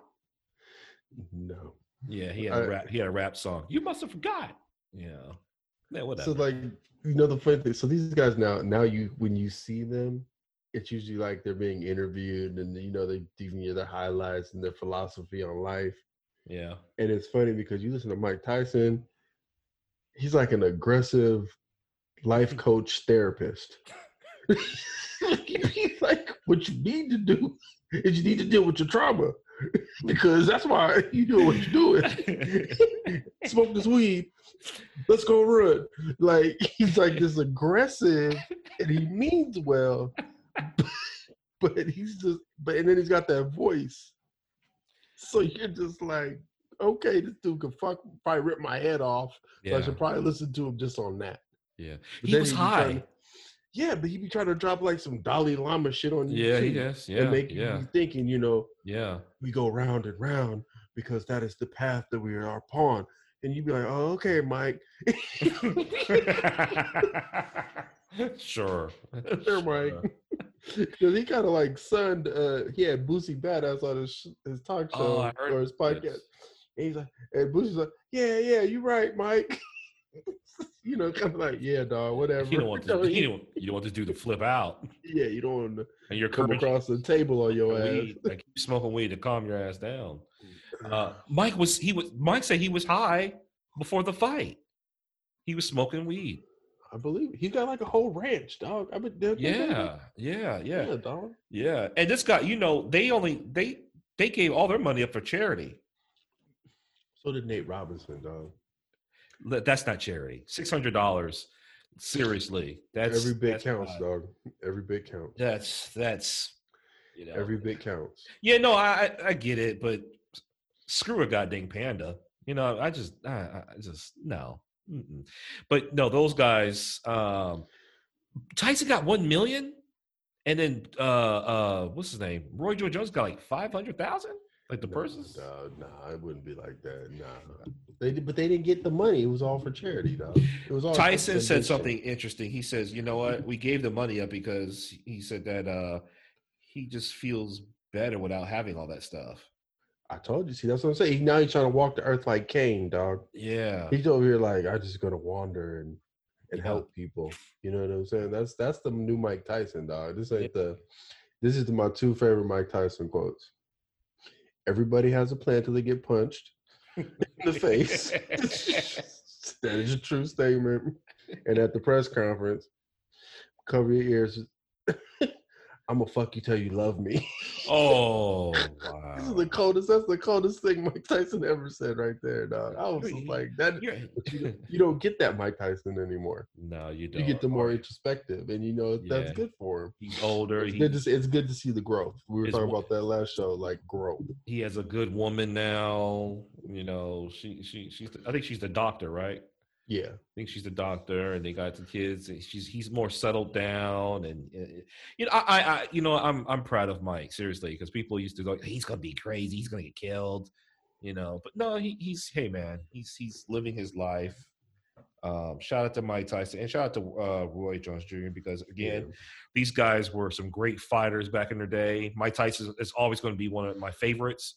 No. Yeah, he had a I- rap. He had a rap song. You must have forgot. Yeah, yeah, whatever. So like you know the funny thing. So these guys now now you when you see them, it's usually like they're being interviewed and you know they giving you their highlights and their philosophy on life. yeah, And it's funny because you listen to Mike Tyson, he's like an aggressive life (laughs) coach therapist. (laughs) (laughs) he's what you need to do is you need to deal with your trauma. because that's why you do what you're doing. (laughs) Smoke this weed. Let's go run. Like he's like this aggressive and he means well. But he's just but and then he's got that voice. So you're just like, okay, this dude could fuck probably rip my head off. So I should probably listen to him just on that. yeah. But He was he'd be trying high. Yeah, but he be trying to drop like some Dalai Lama shit on you. Yeah, he too, does. Yeah, and make yeah, you thinking, you know, yeah. we go round and round because that is the path that we are upon. And you'd be like, oh, okay, Mike. (laughs) sure. (laughs) Sure, Mike. Because (laughs) he kind of like sunned, uh, he had Boosie Badazz on his, his talk show Oh, or his podcast. this. And he's like, and Boosie's like, yeah, yeah, you're right, Mike. You know, kind of like, yeah, dog, whatever. You don't want You this, he- you don't you don't want this dude to flip out, yeah, you don't want to and you're come across the table on your ass. weed, like keep smoking weed to calm your ass down. (laughs) Uh, Mike was he was Mike said he was high before the fight. He was smoking weed. I believe it. he's got like a whole ranch, dog. I mean, they're- they're- Yeah, yeah, yeah, yeah, dog. yeah. And this guy, you know, they only they they gave all their money up for charity. So did Nate Robinson, dog. That's not charity. Six hundred dollars. Seriously, that's Every bit that's counts, not- dog. Every bit counts. That's that's you know Every bit counts. Yeah, no, I I get it, but screw a goddamn panda. You know, I just I, I just no. Mm-mm. But no, those guys. Um, Tyson got one million, and then uh uh what's his name? Roy Joe Jones got like five hundred thousand. Like the Nah, persons. dog, nah, it wouldn't be like that. Nah, they did, but they didn't get the money. It was all for charity, dog. It was all. Tyson said something interesting. He says, "You know what? We gave the money up because he said that uh he just feels better without having all that stuff." I told you. See, that's what I'm saying. Now he's trying to walk the earth like Cain, dog. Yeah. He's over here like I'm just gonna wander and and Yeah. help people. You know what I'm saying? That's that's the new Mike Tyson, dog. This ain't the. This is my two favorite Mike Tyson quotes. Everybody has a plan till they get punched in the face. (laughs) that is a true statement. And at the press conference, cover your ears. (laughs) I'm gonna fuck you till you love me. Oh This is the coldest. That's the coldest thing Mike Tyson ever said right there, dog. I was just like that. You're- you, (laughs) don't- get that Mike Tyson anymore. no, you don't. You get the more Or introspective, and you know that's good for him. He's older. It's He, good, to see, it's good to see the growth. We were talking about that last show, like growth. he has a good woman now. You know, she she she's. I think she's the doctor, right? Yeah, I think she's the doctor, and they got the kids. And she's he's more settled down, and uh, you know, I, I, I you know, I'm I'm proud of Mike seriously because people used to go, he's gonna be crazy, he's gonna get killed, you know. But no, he, he's hey man, he's he's living his life. Um, shout out to Mike Tyson and shout out to uh, Roy Jones Jr. because again, yeah. these guys were some great fighters back in their day. Mike Tyson is always going to be one of my favorites.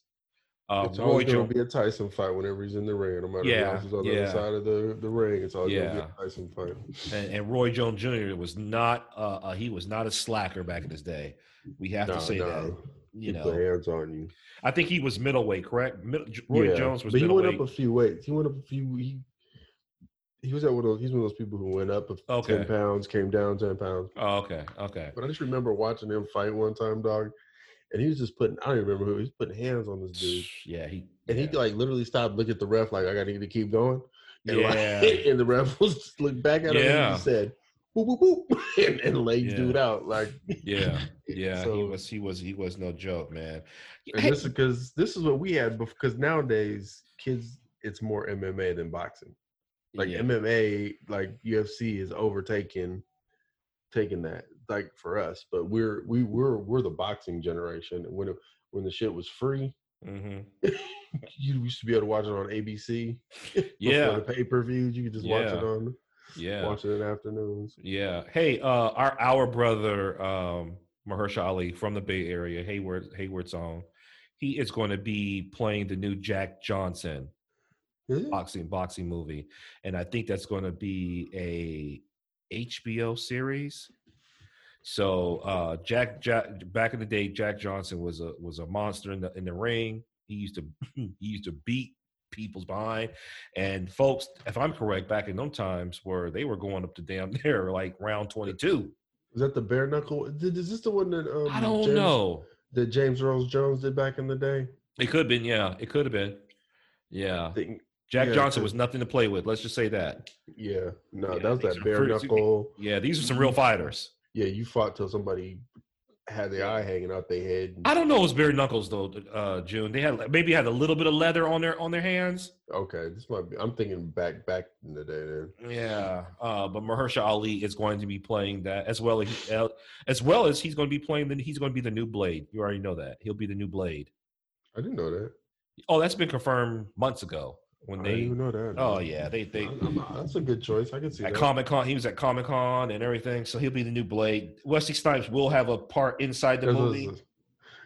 Uh, it's Roy always going Jones, to be a Tyson fight whenever he's in the ring. No matter Yeah, who else is on the yeah. other side of the, the ring, it's always going to be a Tyson fight. and, and Roy Jones Jr. was not uh, uh, he was not a slacker back in his day. We have No, to say no. that. You put know, hands on you. I think he was middleweight, correct? Roy Yeah, Jones was but he went up a few weights. He went up a few. He, he was at one of those. He's one of those people who went up Okay. ten pounds, came down ten pounds. oh, okay, okay. But I just remember watching him fight one time, dog, and he was just putting. I don't even remember who. He was putting hands on this dude, Yeah, he and yeah. he like literally stopped, look at the ref, like I got to keep going. And, like- (laughs) Yeah. and the rebels just looked back at him Yeah. and he said, boop, boop, boop, (laughs) and, and laid Yeah. dude out. Like, Yeah, yeah, so, he was, he was, he was no joke, man. and Hey, this is because this is what we had because nowadays kids, it's more MMA than boxing. Like yeah. MMA, like UFC is overtaking, taking that like for us. But we're we were we're the boxing generation. When it, when the shit was free, Mhm. (laughs) you used to be able to watch it on ABC. (laughs) Yeah. the pay per views, you could just watch it Yeah. on yeah, watch it in afternoons. yeah. Hey, uh, our our brother um, Mahershala Ali from the Bay Area, Hayward Hayward's own, he is going to be playing the new Jack Johnson boxing boxing movie, and I think that's going to be a HBO series. So uh, Jack, Jack back in the day, Jack Johnson was a was a monster in the in the ring. He used to (clears throat) (clears throat) he used to beat people's behind. And folks, if I'm correct, back in those times where they were going up to damn (laughs) near like round 22. Is that the bare knuckle? Is is this the one that um, I don't James, know. that James Rose Jones did back in the day? It could have been, yeah. It could have been. Yeah. Think, Jack yeah, Johnson was nothing to play with. Let's just say that. yeah, no, Yeah, that was that bare knuckle. Yeah, these are some real fighters. Yeah, you fought till somebody had their eye hanging out their head. I don't know. It was bare knuckles though, uh, June. They had maybe had a little bit of leather on their on their hands. Okay, this might be. I'm thinking back back in the day. Then Yeah, uh, but Mahershala Ali is going to be playing that as well as uh, as well as he's going to be playing. The, he's going to be the new Blade. You already know that he'll be the new Blade. I didn't know that. Oh, that's been confirmed months ago when I they. even know that. Oh yeah, they they I'm- I'm- that's a good choice. I can see at that. Comic Con. He was at Comic Con and everything, so he'll be the new Blade. Wesley Snipes will have a part inside the That's- movie. that's-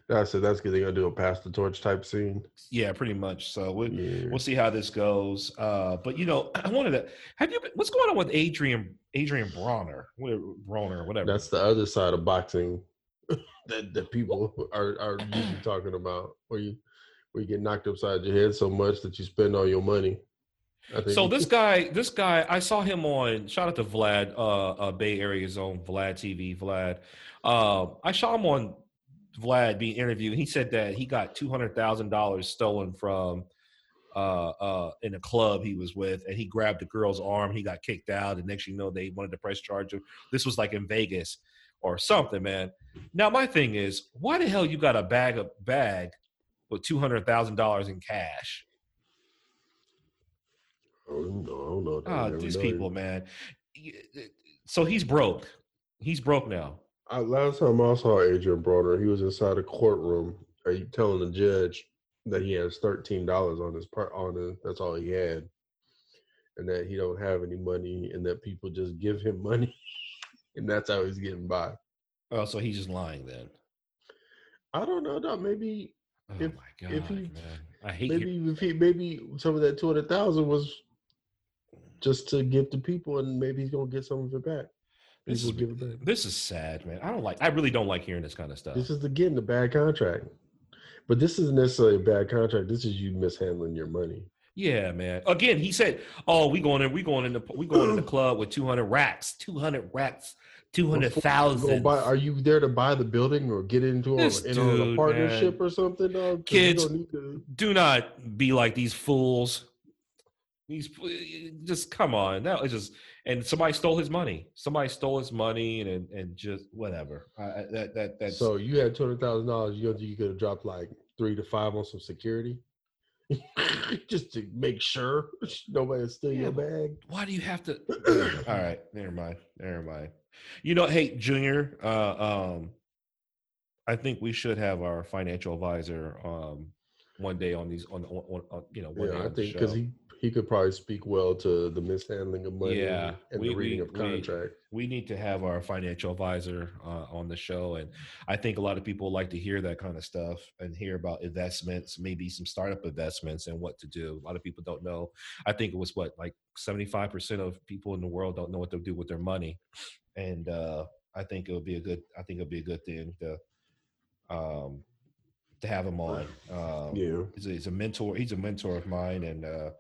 That's it. That's good. They're gonna do a pass the torch type scene. Yeah, pretty much. So we, Yeah. we'll see how this goes. Uh, but you know, (clears throat) I wanted to. Have you? Been, what's going on with Adrian Adrian Broner? Whatever, Broner, whatever. That's the other side of boxing (laughs) that, that people are, are usually talking about, where you where you get knocked upside your head so much that you spend all your money. I think So this guy, this guy, I saw him on. Shout out to Vlad, uh, uh Bay Area's own Vlad TV. Vlad, uh, I saw him on Vlad being interviewed. He said that he got two hundred thousand dollars stolen from uh uh in a club he was with, and he grabbed the girl's arm. He got kicked out, and next you know they wanted to press charge of. This was like in Vegas or something, man. Now my thing is, why the hell you got a bag of bag with two hundred thousand dollars in cash? I don't know. I don't know. I Ah, these people, man. So he's broke. He's broke now. I, last time I saw Adrian Broner, he was inside a courtroom. Are you telling the judge that he has thirteen dollars on his part on it? That's all he had, and that he don't have any money, and that people just give him money, (laughs) and that's how he's getting by. Oh, so he's just lying then. I don't know. Maybe Oh If- my god, if he- man! I hate maybe you. if he maybe some of that two hundred thousand was just to give to people, and maybe he's gonna get some of it back. This is, back. this is sad, man. I don't like. I really don't like hearing this kind of stuff. This is again the bad contract, but this isn't necessarily a bad contract. This is you mishandling your money. yeah, man. Again, he said, "Oh, we going in. We going in the. We going in the (clears throat) club with two hundred racks. Two hundred racks. Two hundred Before you go thousand. Are you there to buy the building or get into a, in on a partnership man. or something? You Kids, to- Do not be like these fools. These just come on. That was just and somebody stole his money. Somebody stole his money and and, and just whatever. I, that that that's So you had two hundred thousand dollars. You you could have dropped like three to five on some security, (laughs) just to make sure (laughs) nobody steal Yeah, your bag? why do you have to (clears throat) all right never mind never mind you know hey junior uh um i think we should have our financial advisor um one day on these on, on, on you know one day Yeah, I on the think because he he could probably speak well to the mishandling of money Yeah, and we- the reading we- of we- contract. we need to have our financial advisor uh, on the show and i think a lot of people like to hear that kind of stuff and hear about investments maybe some startup investments and what to do a lot of people don't know i think it was what like 75% of people in the world don't know what to do with their money and uh, i think it would be a good i think it would be a good thing to um to have him on um Yeah. he's a, he's a mentor he's a mentor of mine and uh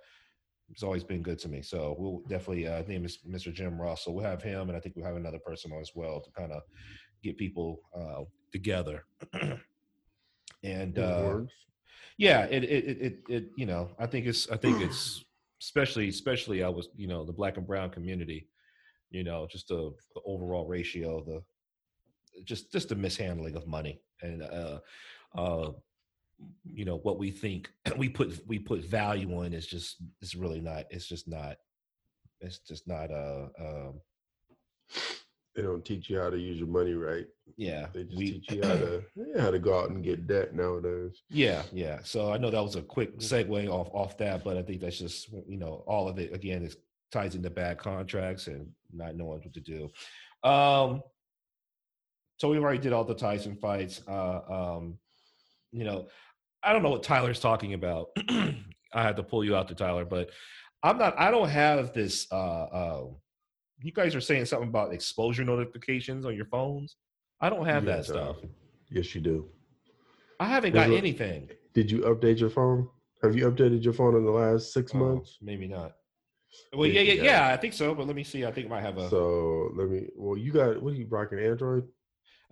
it's always been good to me. So we'll definitely uh, name is Mr. Jim Russell. We'll have him, and I think we'll have another person on as well to kind of get people uh, together. (clears throat) and uh, yeah, it, it it it it you know I think it's I think it's (clears throat) especially especially I was you know the black and brown community, you know, just the, the overall ratio, the just just the mishandling of money and uh uh you know what we think (clears throat) we put we put value on is just it's really not it's just not it's just not uh um They don't teach you how to use your money right. yeah They just we teach you how to (clears throat) yeah, how to go out and get debt nowadays. Yeah, yeah. So I know that was a quick Mm-hmm. segue off off that, but I think that's just you know all of it again is ties into bad contracts and not knowing what to do. Um, so we already did all the Tyson fights. Uh, um, you know, I don't know what Tyler's talking about. (clears throat) I had to pull you out to Tyler, but I'm not. I don't have this. Uh, uh, you guys are saying something about exposure notifications on your phones. I don't have that Yes, uh, stuff. Yes, you do. I haven't There's got a- anything. Did you update your phone? Have you updated your phone in the last six Oh, months? maybe not. Well, yeah, Yeah, yeah, yeah. yeah. I think so, but let me see. I think I might have a. So let me. Well, you got what are you rocking? Android?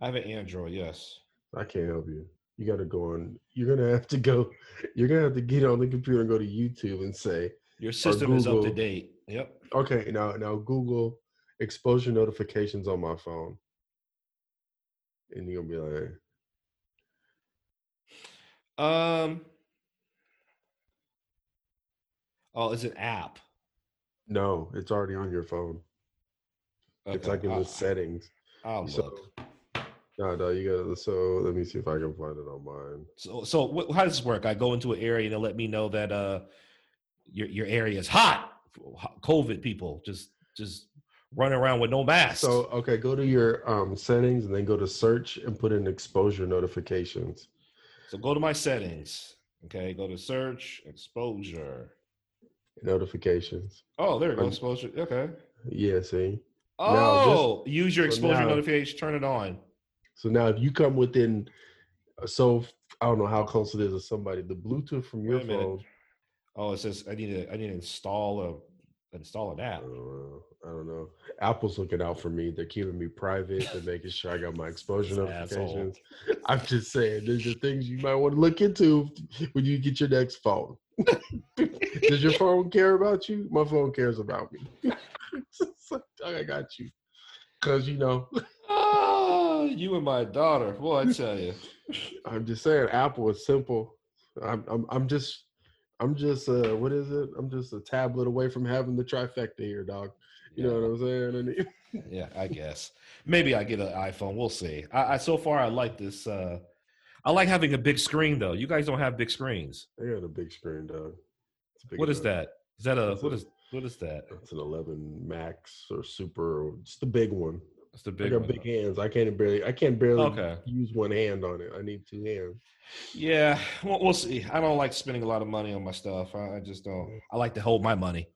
I have an Android. Yes. I can't help you. You got to go on. You're gonna have to go. You're gonna have to get on the computer and go to YouTube and say, Your system is up to date. Yep. okay, now now Google exposure notifications on my phone, and you're gonna be like, Um. Oh, it's an app. no, it's already on your phone. It's like in the settings. I'll so- look. No, no, you gotta. So let me see if I can find it on mine. So, so wh- how does this work? I go into an area and it let me know that uh, your your area is hot. COVID people just just running around with no mask. So okay, go to your um settings and then go to search and put in exposure notifications. so go to my settings. Okay, go to search exposure. Notifications. Oh, there you go. Exposure. Okay. Yeah, see. Oh, use your so exposure now- notification. Turn it on. So now if you come within uh, so I don't know how close it is to somebody, the Bluetooth from your phone. Oh, it says I need to I need to install a install an I app. don't know. I don't know. Apple's looking out for me. They're keeping me private. They're making sure I got my (laughs) exposure Asshole. notifications. I'm just saying, there's the things you might want to look into when you get your next phone. (laughs) Does your phone care about you? My phone cares about me. (laughs) I got you. Cause you know, you and my daughter. Boy, I tell you. (laughs) I'm just saying, Apple is simple. I'm, I'm, I'm just, I'm just, uh, what is it? I'm just a tablet away from having the trifecta here, dog. You know what I'm saying? And (laughs) yeah, I guess. Maybe I get an iPhone. We'll see. I, I so far I like this. Uh, I like having a big screen though. You guys don't have big screens. I got a big screen, dog. Big What is enough. that? Is that a It's what a- is what is that? It's an 11 Max or Super. It's the big one. It's the I big got one. big hands. I can't barely. I can't barely Okay. use one hand on it. I need two hands. Yeah, we'll, we'll see. I don't like spending a lot of money on my stuff. I, I just don't. I like to hold my money.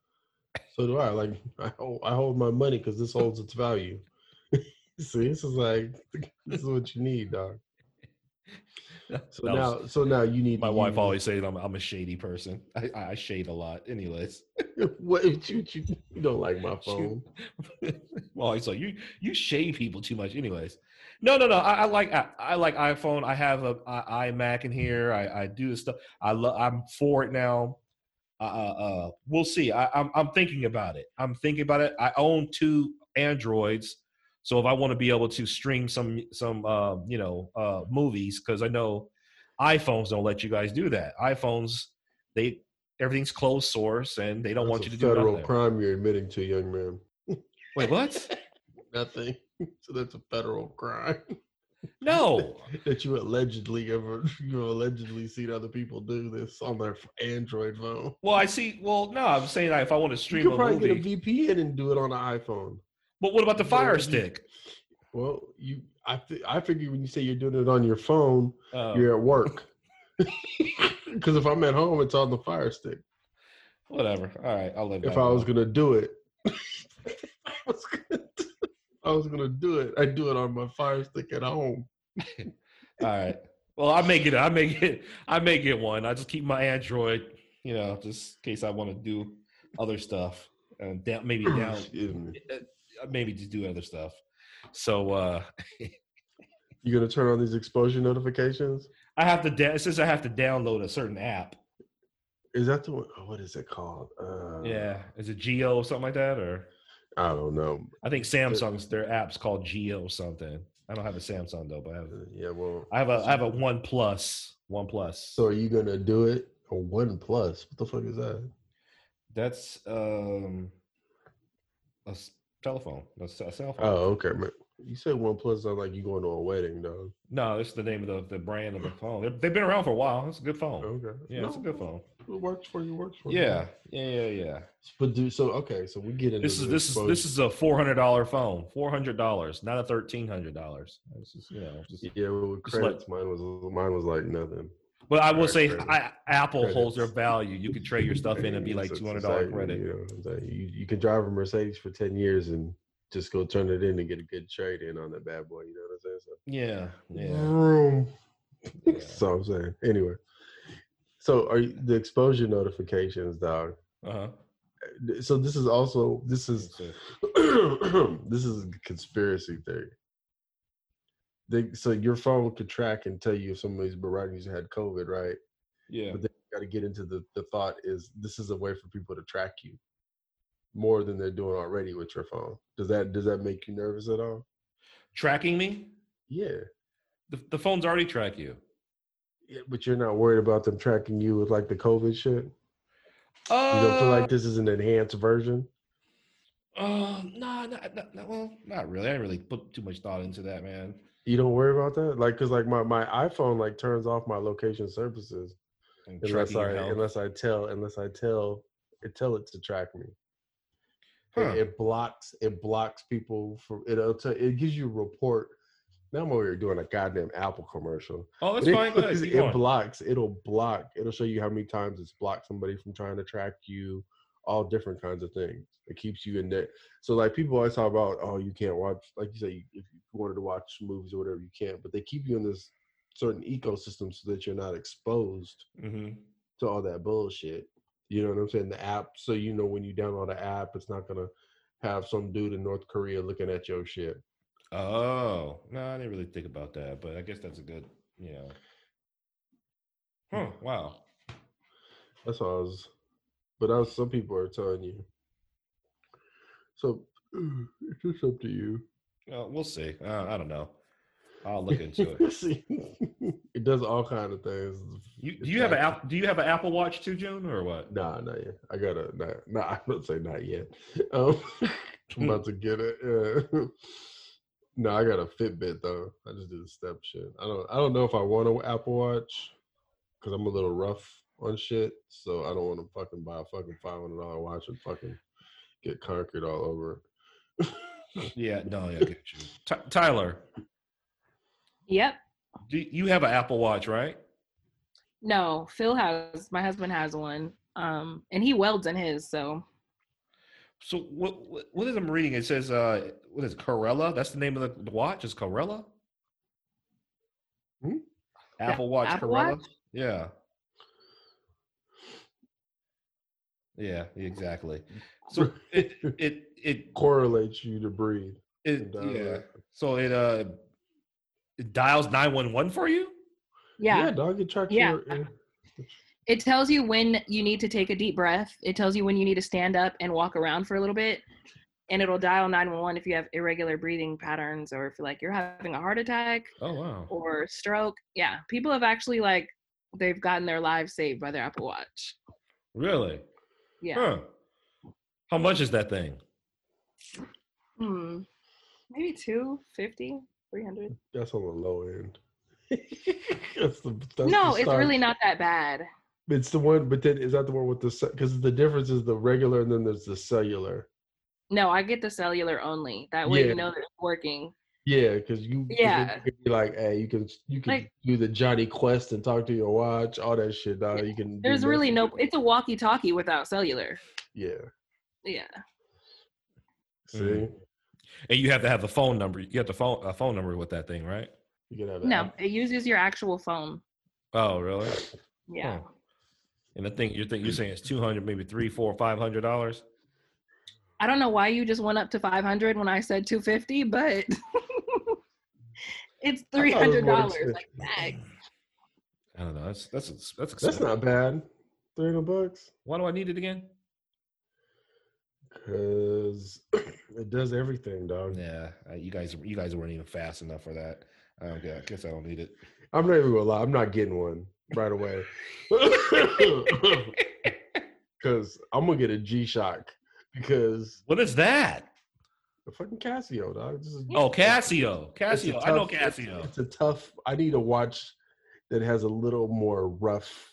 So do I. Like I hold, I hold my money because this holds its value. (laughs) See, this is like (laughs) this is what you need, dog. (laughs) So That was- now, so now you need my wife always says I'm I'm a shady person. (laughs) I, I shade a lot. Anyways. (laughs) what if you, you, you don't like my phone? well, like you you shade people too much. Anyways, no, no, no. I, I like I, I like iPhone. I have a I, iMac in here. I, I do this stuff. I love. I'm for it now. Uh, uh, uh, we'll see. I, I'm I'm thinking about it. I'm thinking about it. I own two Androids, so if I want to be able to stream some some uh, you know uh, movies, because I know iPhones don't let you guys do that. iPhones they everything's closed source and they don't want you to a do federal crime you're admitting to, young man. (laughs) Wait, what? (laughs) Nothing. So that's a federal crime No. (laughs) that you allegedly ever you allegedly seen other people do this on their Android phone. Well, I see. Well, no, I'm saying if I want to You stream could a probably movie, get a VPN and do it on an iPhone. But what about the Fire Stick? Well, you, I, fi- I figure when you say you're doing it on your phone, Uh, you're at work. (laughs) (laughs) Because if I'm at home, it's on the Fire Stick. whatever. All right, I'll live. If (laughs) I was gonna do it, I was gonna do, I was gonna do it. I'd do it on my Fire Stick at home. All right. Well, I may get. I may get. I may get one. I just keep my Android. You know, just in case I want to do other stuff and down, maybe (coughs) down, Excuse me. Maybe just do other stuff. So uh (laughs) You gonna turn on these exposure notifications? I have to. Da- it says I have to download a certain app. Is that the one? oh, What is it called? Uh, Yeah, is it Geo or something like that, or I don't know. I think Samsung's their app's called Geo something. I don't have a Samsung though, but I have, Uh, Yeah, well. I have a I have a One Plus. One Plus. So are you gonna do it? A one plus? What the fuck is that? That's um a telephone. A cell phone. Oh, okay, man. You said one plus sounds like you going to a wedding, though. No, it's the name of the, the brand of the phone. They're, they've been around for a while. It's a good phone. Okay. Yeah, it's a good phone. It works for you. Works for you. Yeah, yeah, yeah, yeah. But do so. Okay, so we get into This is this is this is a four hundred dollar phone. Four hundred dollars, not a thirteen hundred dollars. This is you know. Just, Yeah, well, with Just like- credits, mine was mine was like nothing. But I will say. I, Apple holds their value. You could trade your stuff in and be like It's- two it's hundred dollar credit. You, know, you, you can drive a Mercedes for ten years and just go turn it in and get a good trade in on that bad boy. You know what I'm saying? So, Yeah, yeah. Vroom. yeah. That's all I'm saying. Anyway, so are you, the exposure notifications, dog? Uh huh. So this is also this is (clears throat) this is a conspiracy theory. They, so your phone could track and tell you if somebody's been writing you had COVID, right? Yeah. But then you got to get into the the thought is this is a way for people to track you more than they're doing already with your phone. Does that does that make you nervous at all? Tracking me. Yeah. The, the phones already track you. Yeah, but you're not worried about them tracking you with like the COVID shit. Uh, You don't feel like this is an enhanced version. Uh, no, not, not, not, well, not really. I didn't really put too much thought into that, man. You don't worry about that, like, cause like my my iPhone like turns off my location services unless I health. unless I tell unless I tell it tell it to track me. It- Huh. It, blocks it blocks people from it'll tell, it gives you a report. Now I'm over here doing a goddamn Apple commercial. oh, that's But fine. (laughs) It, it blocks. It'll block. It'll show you how many times it's blocked somebody from trying to track you. All different kinds of things. It keeps you in there. So like people always talk about, oh, you can't watch. Like you say, if you wanted to watch movies or whatever, you can't. But they keep you in this certain ecosystem so that you're not exposed Mhm. to all that bullshit. You know what I'm saying? The app, so you know when you download the app, it's not gonna have some dude in North Korea looking at your shit. Oh, no, I didn't really think about that, but I guess that's a good, you know. Huh, wow. That's all I was. But some people are telling you. So (clears throat) it's just up to you. Well, we'll see. Uh, I don't know. I'll look (laughs) into it. It does all kind of things. You, do you have an tracks app? Do you have an Apple Watch too, June, or what? Nah, not yet. I gotta. Nah, nah (laughs) I'm not say not yet. Um, (laughs) I'm about to get it. Yeah. no, I got a Fitbit though. I just do the step shit. I don't. I don't know if I want an Apple Watch because I'm a little rough on shit. So I don't want to fucking buy a fucking five hundred dollar watch and fucking get conquered all over. (laughs) Yeah, no, yeah, get you. Ty Tyler, Yep. do you have an Apple Watch, right? No, Phil has my husband has one. Um, and he welds in his, so So what? What, what is I'm reading? It says, uh, what is it, Corella? That's the name of the, the watch. Is Corella? Hmm? Apple Watch Apple Corella. Watch? Yeah. Yeah, exactly. So (laughs) it it it Correlates you to breathe. it and yeah. So it uh it dials nine one one for you. yeah. yeah dog. It tracks Yeah. your. uh, It tells you when you need to take a deep breath. It tells you when you need to stand up and walk around for a little bit. And it'll dial 911 if you have irregular breathing patterns or if like you're having a heart attack Oh wow. or stroke. Yeah. People have actually like they've gotten their lives saved by their Apple Watch. Really? Yeah. Huh. How much is that thing? Hmm. Maybe 250, 300. That's on the low end. (laughs) that's the, that's No, the it's really not that bad. It's the one, but then is that the one with the because the difference is the regular and then there's the cellular. No, I get the cellular only. That way Yeah. you know that it's working. Yeah, because you Yeah. you can be like, hey, you can you can Like- do the Jonny Quest and talk to your watch, all that shit. Dog. You can. There's really no it's a walkie-talkie without cellular. Yeah. Yeah. See, Mhm. And you have to have the phone number. You have the phone a phone number with that thing, right? you can have. No, app- it uses your actual phone. Oh, really? Yeah. Huh. And I think you're think you're saying it's two hundred, maybe three, four, five hundred dollars. I don't know why you just went up to 500 when I said 250, but (laughs) it's I thought it was $300 like that. I don't know. That's that's that's That's not bad. Three hundred bucks. Why do I need it again? Cause (clears throat) it does everything, dog. Yeah, uh, you guys, you guys weren't even fast enough for that. I don't. I guess I don't need it. I'm not even gonna lie. I'm not getting one right away. (laughs) (laughs) Cause I'm gonna get a G Shock because What is that? The fucking Casio, dog. Is, Oh, Casio. Casio. I know tough- it's- Casio. It's a tough. I need a watch that has a little more rough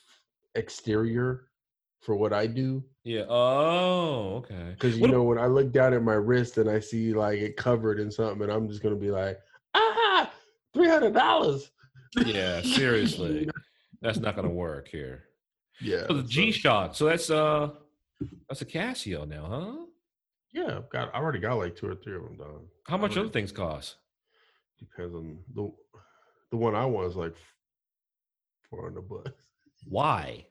exterior for what I do. Yeah. Oh, okay. Because you What- know, when I look down at my wrist and I see like it covered in something, and I'm just gonna be like, ah, three hundred dollars. Yeah, seriously, that's not gonna work here. Yeah. So the so- G Shock. So that's uh, that's a Casio now, huh? Yeah, I've got. I already got like two or three of them done. How much other things cost? Depends on the the one I want is like four hundred bucks. Why?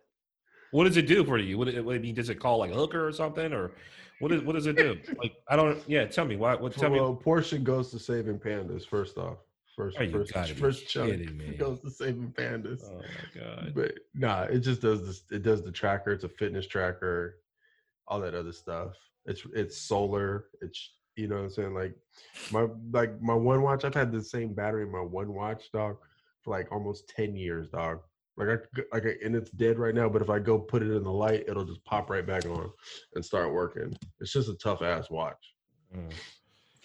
What does it do for you? What, it- what I mean, does it call like a hooker or something, or what? Is, what does it do? (laughs) Like I don't. Yeah, tell me. Why? What? Tell me. well, portion goes to saving pandas. First off, first Oh, first first chunk (laughs) me. goes to saving pandas. Oh my god. But nah, it just does this. It does the tracker. It's a fitness tracker, all that other stuff. It's it's solar. It's you know what I'm saying. Like my like my one watch. I've had the same battery in my one watch, dog, for like almost ten years, dog. Like I like I, and it's dead right now. But if I go put it in the light, it'll just pop right back on and start working. It's just a tough ass watch. Mm.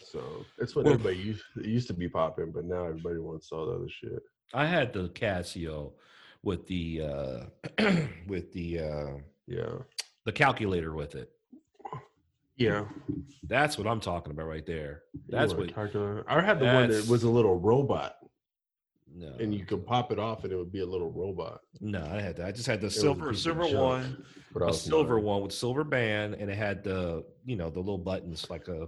So it's what Well- everybody used it used to be popping, but now everybody wants all the other shit. I had the Casio with the uh (clears throat) with the uh Yeah, the calculator with it. Yeah. That's what I'm talking about right there. That's what. I had the one that was a little robot, No, and you could pop it off, and it would be a little robot. no, I had that. I just had the a silver silver junk, one, a silver one with silver band, and it had the you know the little buttons like a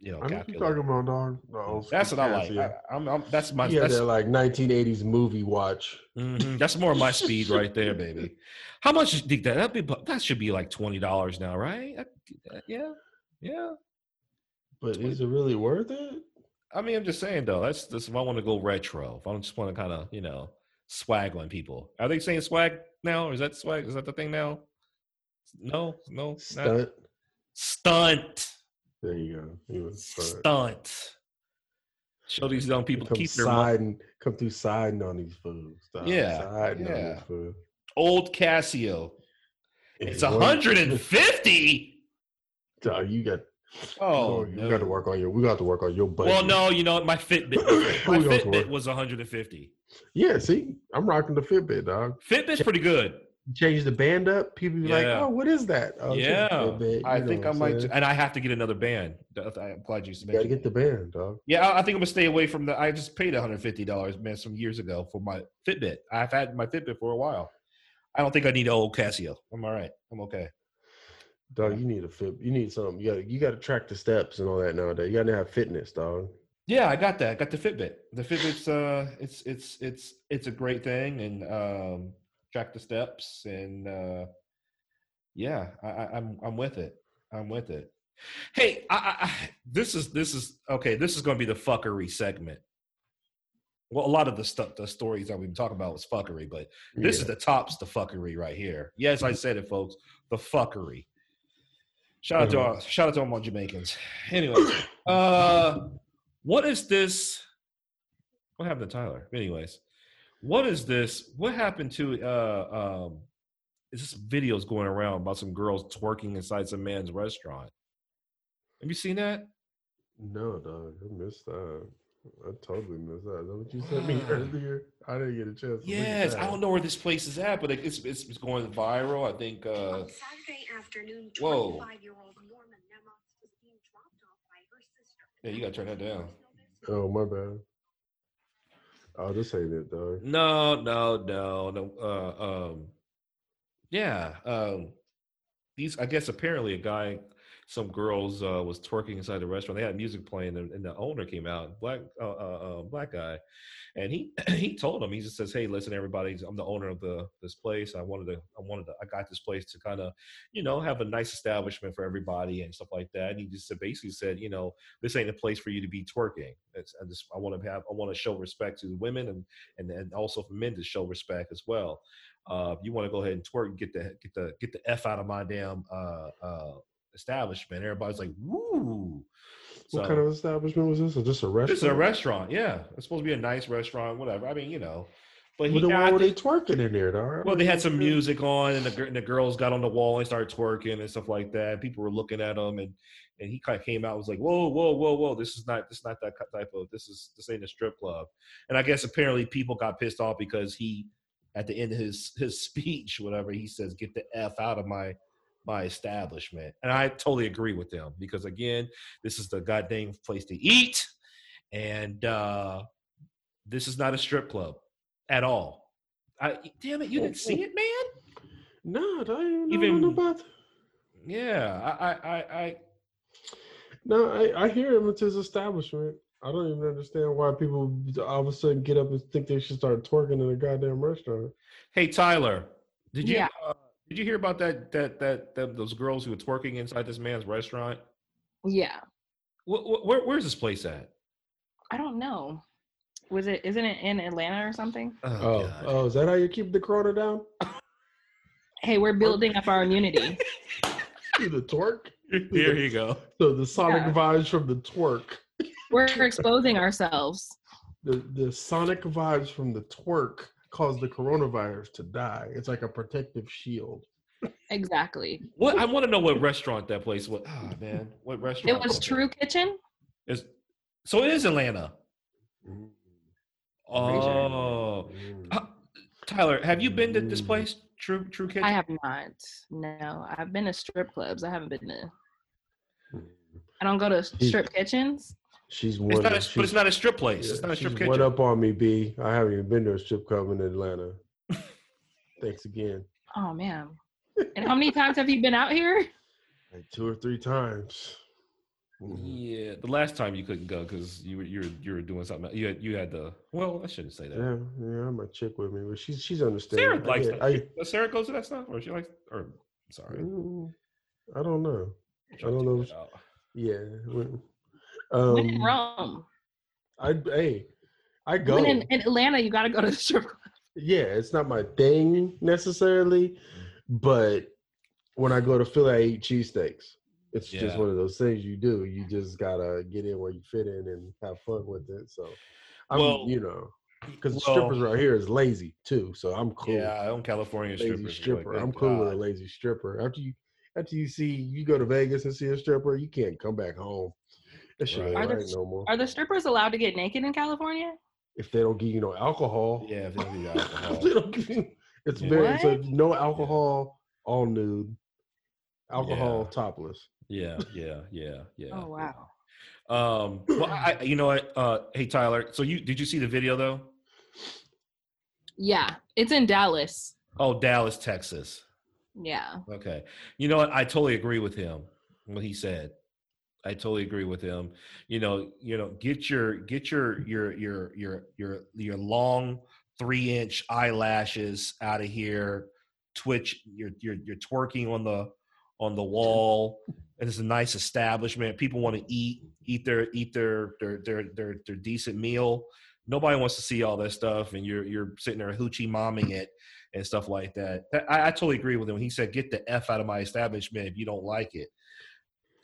you know I know what you're talking about, dog. Old That's what I like. Casio. I, I'm, I'm, that's my. yeah, that's, that like 1980s movie watch. mhm, that's more my speed right there, baby. How much? you think that that be? That should be like twenty dollars now, right? That- yeah, yeah. But is it really worth it? I mean, I'm just saying though. That's this. If I want to go retro, if I just want to kind of you know swag on people, are they saying swag now? Or is that swag? Is that the thing now? No, no, not- Stunt. There you go. You was stunt. Show these young people come keep their siding, come through siding on these fools. Yeah, siding on yeah. these fools. old Casio. It's a hundred and fifty. (laughs) Dog, you got. Oh, you no. got to work on your. We got to work on your budget. Well, no, you know? My Fitbit, (coughs) my We go for Fitbit it. was 150. Yeah, see, I'm rocking the Fitbit, dog. Fitbit's pretty good. Change the band up, people be like, "Oh, what is that?" Oh, it's a yeah, Fitbit," I think I I'm might, and I have to get another band. I'm glad you You gotta get the band, dog. Yeah, I I think I'm gonna stay away from the. I just paid 150 dollars, man, some years ago for my Fitbit. I've had my Fitbit for a while. I don't think I need an old Casio. I'm all right. I'm okay. Dog, you need a fit. You need something. You got to you got to track the steps and all that nowadays. You got to have fitness, dog. Yeah, I got that. I got the Fitbit. The Fitbit's uh, it's it's it's it's a great thing, and um, track the steps, and uh, yeah, I, I, I'm I'm with it. I'm with it. Hey, I, I, this is this is okay. This is going to be the fuckery segment. Well, a lot of the stuff, the stories that we've been talking about was fuckery, but this is the tops the fuckery right here. Yes, I said it, folks. The fuckery. Shout out to all, shout out to all my Jamaicans. Anyway, uh, what is this? What happened to Tyler? Anyways, what is this? What happened to? Uh, um, is this videos going around about some girls twerking inside some man's restaurant? Have you seen that? no, dog. I missed that. I totally missed that. Is that what you sent me earlier? I didn't get a chance. To Yes, I don't know where this place is at, but it's it's, it's going viral. I think. Uh, On Saturday afternoon, whoa. 25-year-old Norma Nemoth was being dropped off by her sister. Yeah, you gotta turn that down. Oh my bad. Oh, this ain't it, dog. No, no, no, no. Uh, um, yeah. Um, these, I guess, apparently a guy, some girls uh, was twerking inside the restaurant. They had music playing, and, and the owner came out, black, uh, uh, uh, black guy, and he (clears throat) he told him, he just says, "Hey, listen, everybody, I'm the owner of the this place. I wanted to, I wanted to, I got this place to kind of, you know, have a nice establishment for everybody and stuff like that." And he just basically said, you know, this ain't a place for you to be twerking. It's, I just, I want to have, I want to show respect to the women and and and also for men to show respect as well. Uh, you want to go ahead and twerk, get the get the get the f out of my damn uh, uh, establishment. Everybody's like, woo. What kind of establishment was this? Or just a restaurant? It's a restaurant, yeah. It's supposed to be a nice restaurant, whatever. I mean, you know. But Well, he, I why were they twerking in there, though? well, they had some music on, and the, and the girls got on the wall and started twerking and stuff like that. People were looking at him, and and he kind of came out and was like, "Whoa, whoa, whoa, whoa! This is not this is not that type of this is this ain't a strip club." And I guess apparently people got pissed off because he, at the end of his his (laughs) speech, whatever he says, "Get the f out of my my establishment," and I totally agree with them because again, this is the goddamn place to eat, and uh this is not a strip club at all. I, damn it, you didn't see it, man. No, I didn't Even- even know about that. Yeah, I, I, I, I No, I, I hear him. It's his establishment. I don't even understand why people all of a sudden get up and think they should start twerking in a goddamn restaurant. Hey Tyler, did you Yeah. uh, did you hear about that, that that that those girls who were twerking inside this man's restaurant? Yeah. Wh- wh- where, where's this place at? I don't know. Was it? Isn't it in Atlanta or something? Oh, oh God. oh, is that how you keep the corona down? Hey, we're building up our immunity. (laughs) Through the twerk? here you go. So the sonic Yeah. vibes from the twerk. We're exposing ourselves. The the sonic vibes from the twerk cause the coronavirus to die. It's like a protective shield. Exactly. What I want to know what restaurant that place was. Oh man, what restaurant? It was True Kitchen. Is, so it is Atlanta. Mm. Oh, Uh, Tyler, have you been to this place? True True Kitchen. I have not. No, I've been to strip clubs. I haven't been to. I don't go to strip kitchens. She's It's one. not a, she's, but it's not a strip place. it's not a strip she's kitchen. one up on me, B. I haven't even been to a strip club in Atlanta. (laughs) Thanks again. Oh man. And how many times have you been out here? Like two or three times. Mhm. Yeah, the last time you couldn't go because you were you were you were doing something. You had you had the well, I shouldn't say that. Yeah, yeah, I'm a chick with me, but she's she's understanding. Sarah likes I, that. I, Sarah goes to that stuff, or she likes? Or sorry, mm, I don't know. I'm I trying to don't know. that out. Yeah. When, when in um, Rome. I hey, I go. When in, in Atlanta, you got to go to the (laughs) strip club. yeah, it's not my thing necessarily, but when I go to Philly, I eat cheesesteaks. It's just one of those things you do. You just gotta get in where you fit in and have fun with it. So, I'm Well, you know, because well- strippers right here is lazy too. So I'm cool. Yeah, I own California lazy strippers. stripper. Like, I'm thank cool with a lazy stripper. After you after you see you go to Vegas and see a stripper, you can't come back home. That shit Right. Are right the- no more. Are the strippers allowed to get naked in California? if they don't give you no alcohol, Yeah, if they don't give you (laughs) if they don't give you- it's Yeah. very so What? no alcohol, all nude, alcohol Yeah. topless. Yeah, yeah, yeah, yeah. Oh wow. Um, well, I, I- you know what? Uh, hey Tyler, so you did you see the video though? Yeah, it's in Dallas. Oh, Dallas, Texas. Yeah. Okay. You know what? I totally agree with him. What he said. I totally agree with him. You know, you know, get your get your your your your your your long three inch eyelashes out of here. Twitch. You're you're you're twerking on the on the wall. And it's a nice establishment. People want to eat eat their eat their their their their their decent meal. Nobody wants to see all that stuff, and you're you're sitting there hoochie momming it and stuff like that. I, I totally agree with him. He said, "Get the f out of my establishment if you don't like it."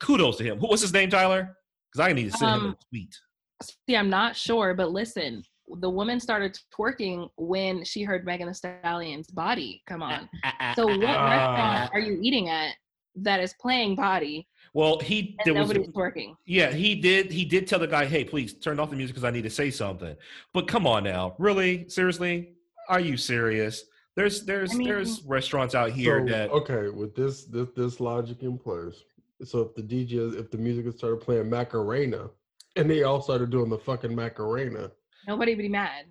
Kudos to him. Who- What's his name, Tyler? Because I need to send him a Um, tweet. See, I'm not sure, but listen, the woman started twerking when she heard Megan Thee Stallion's body come on. So what (laughs) Ah. restaurant are you eating at that is playing body Well, he and there was twerking? yeah he did he did tell the guy, "Hey, please turn off the music because I need to say something." But come on now, really, seriously, are you serious? There's there's I mean- there's restaurants out here so, that okay, with this this this logic in place. So if the DJ if the music started playing Macarena and they all started doing the fucking Macarena, Nobody would be mad.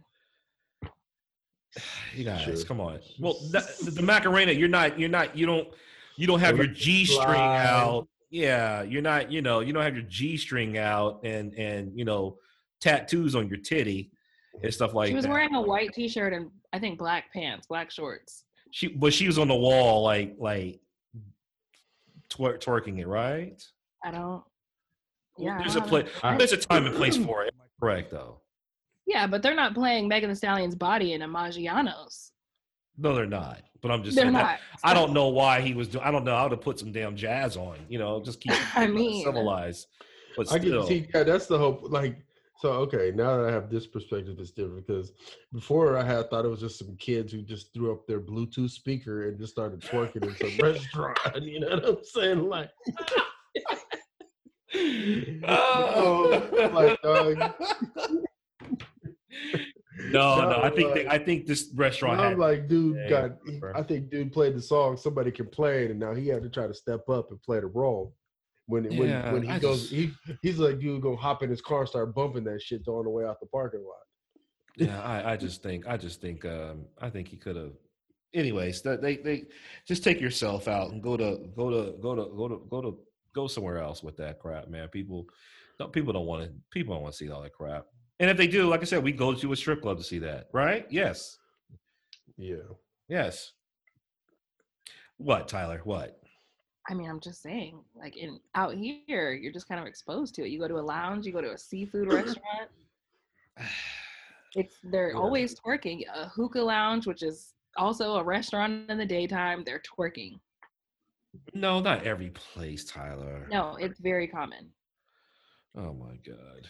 (sighs) you guys Sure. come on. Well, that, (laughs) the Macarena, you're not you're not you don't you don't have Well, your G string out. Yeah, you're not you know you don't have your G string out and and you know tattoos on your titty and stuff like she was that. wearing a white t-shirt and I think black pants, black shorts. she but she was on the wall like like twer- twerking it right. I don't. Yeah, I there's a don't play. know. There's a time and place for it. Am I correct though? Yeah, but they're not playing Megan Thee Stallion's body in a Maggiano's. No, they're not. But I'm just They're saying that- not. I don't know why he was doing. I don't know how to put some damn jazz on. You know, just keep (laughs) I mean- civilized. But I still, can see. Yeah, that's the hope. Like, so okay, now that I have this perspective, it's different because before I had thought it was just some kids who just threw up their Bluetooth speaker and just started twerking in some (laughs) restaurant. You know what I'm saying? Like, (laughs) Oh. like, dog, no, no. No, I think they, I think this restaurant. I'm Had, like, dude Yeah, got. bro. I think dude played the song. Somebody complained, and now he had to try to step up and play the role. When when Yeah, when he I goes, just- he he's like, dude, go hop in his car, and start bumping that shit on the way out the parking lot. yeah, I, I just think, I just think, um, I think he could have. Anyways, that they they just take yourself out and go to go to go to go to go to go somewhere else with that crap, man. People, don't people don't want to people don't want to see all that crap. And if they do, like I said, we go to a strip club to see that, right? Yes, Yeah. yes. What, Tyler? What? I mean, I'm just saying, like in out here, you're just kind of exposed to it. You go to a lounge, you go to a seafood (clears throat) restaurant. (sighs) It's they're Yeah. always twerking. A hookah lounge, which is also a restaurant in the daytime, they're twerking. No, not every place, Tyler. No, it's very common. Oh my god.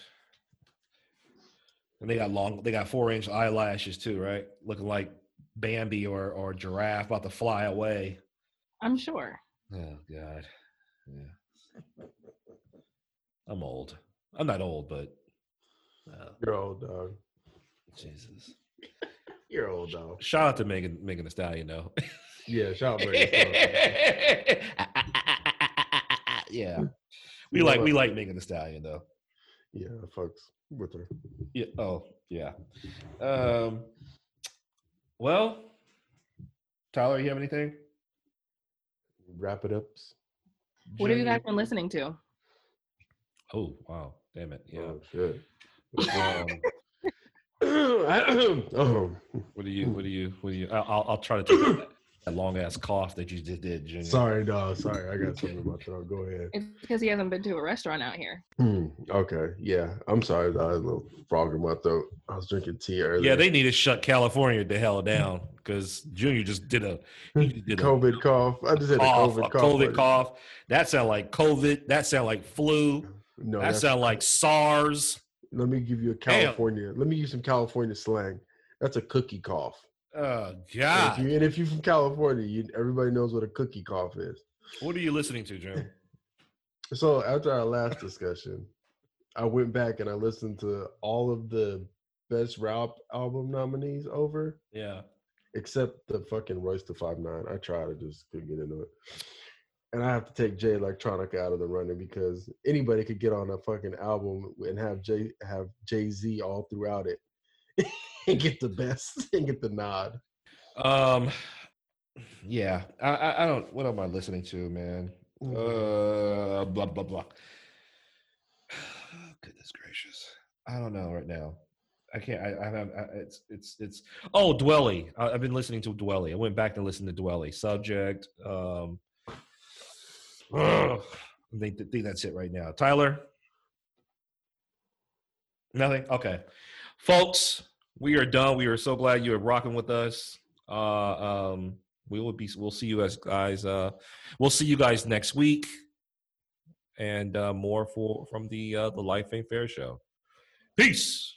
And they got long they got four inch eyelashes too, right? Looking like Bambi or or giraffe about to fly away. I'm sure. Oh god. Yeah. I'm old. I'm not old, but uh, You're old dog. Jesus. You're old dog. Shout out to Megan Megan Thee Stallion though. Yeah, shout out to Megan. (laughs) yeah. We You like we like Megan Thee Stallion though. Yeah, fucks with her. Yeah. Oh, yeah. Um. Well, Tyler, you have anything? Wrap it up. What have you guys been listening to? Oh, wow. Damn it. Yeah. Oh shit. Um, (coughs) (coughs) (coughs) oh, what do you? What do you? What do you? I'll, I'll- I'll try to take that, that long ass cough that you just did, Junior. sorry, dog. Sorry, I got something in my throat. Go ahead. It's because he hasn't been to a restaurant out here. Hmm, okay, yeah. I'm sorry. dog. I had a little frog in my throat. I was drinking tea earlier. Yeah, they need to shut California the hell down because Junior just did a he just did a COVID cough. I just had a COVID a cough. COVID but- cough. That sound like COVID. That sound like flu. No, that sound like SARS. Let me give you a Damn. California. Let me use some California slang. That's a cookie cough. Oh And if, God! you, and if you're from California, you, everybody knows what a cookie cough is. What are you listening to, Jim? (laughs) So after our last discussion, I went back and I listened to all of the best rap album nominees over, Yeah. except the fucking Royce da Five Nine. I tried, I just couldn't get into it. And I have to take Jay Electronica out of the running because anybody could get on a fucking album and have Jay have Jay Z all throughout it (laughs) and get the best (laughs) and get the nod. Um. Yeah. I, I. I don't. What am I listening to, man? Uh. Blah blah blah. (sighs) Goodness gracious! I don't know right now. I can't. I. I, I it's. It's. It's. Oh, Dwelly. I, I've been listening to Dwelly. I went back to listen to Dwelly. Subject. Um. ugh, I think, think that's it right now. Tyler. Nothing. Okay, folks. We are done. We are so glad you are rocking with us. Uh, um, we will be. We'll see you as guys. Uh, we'll see you guys next week, and uh, more for from the uh, the Life Ain't Fair show. Peace.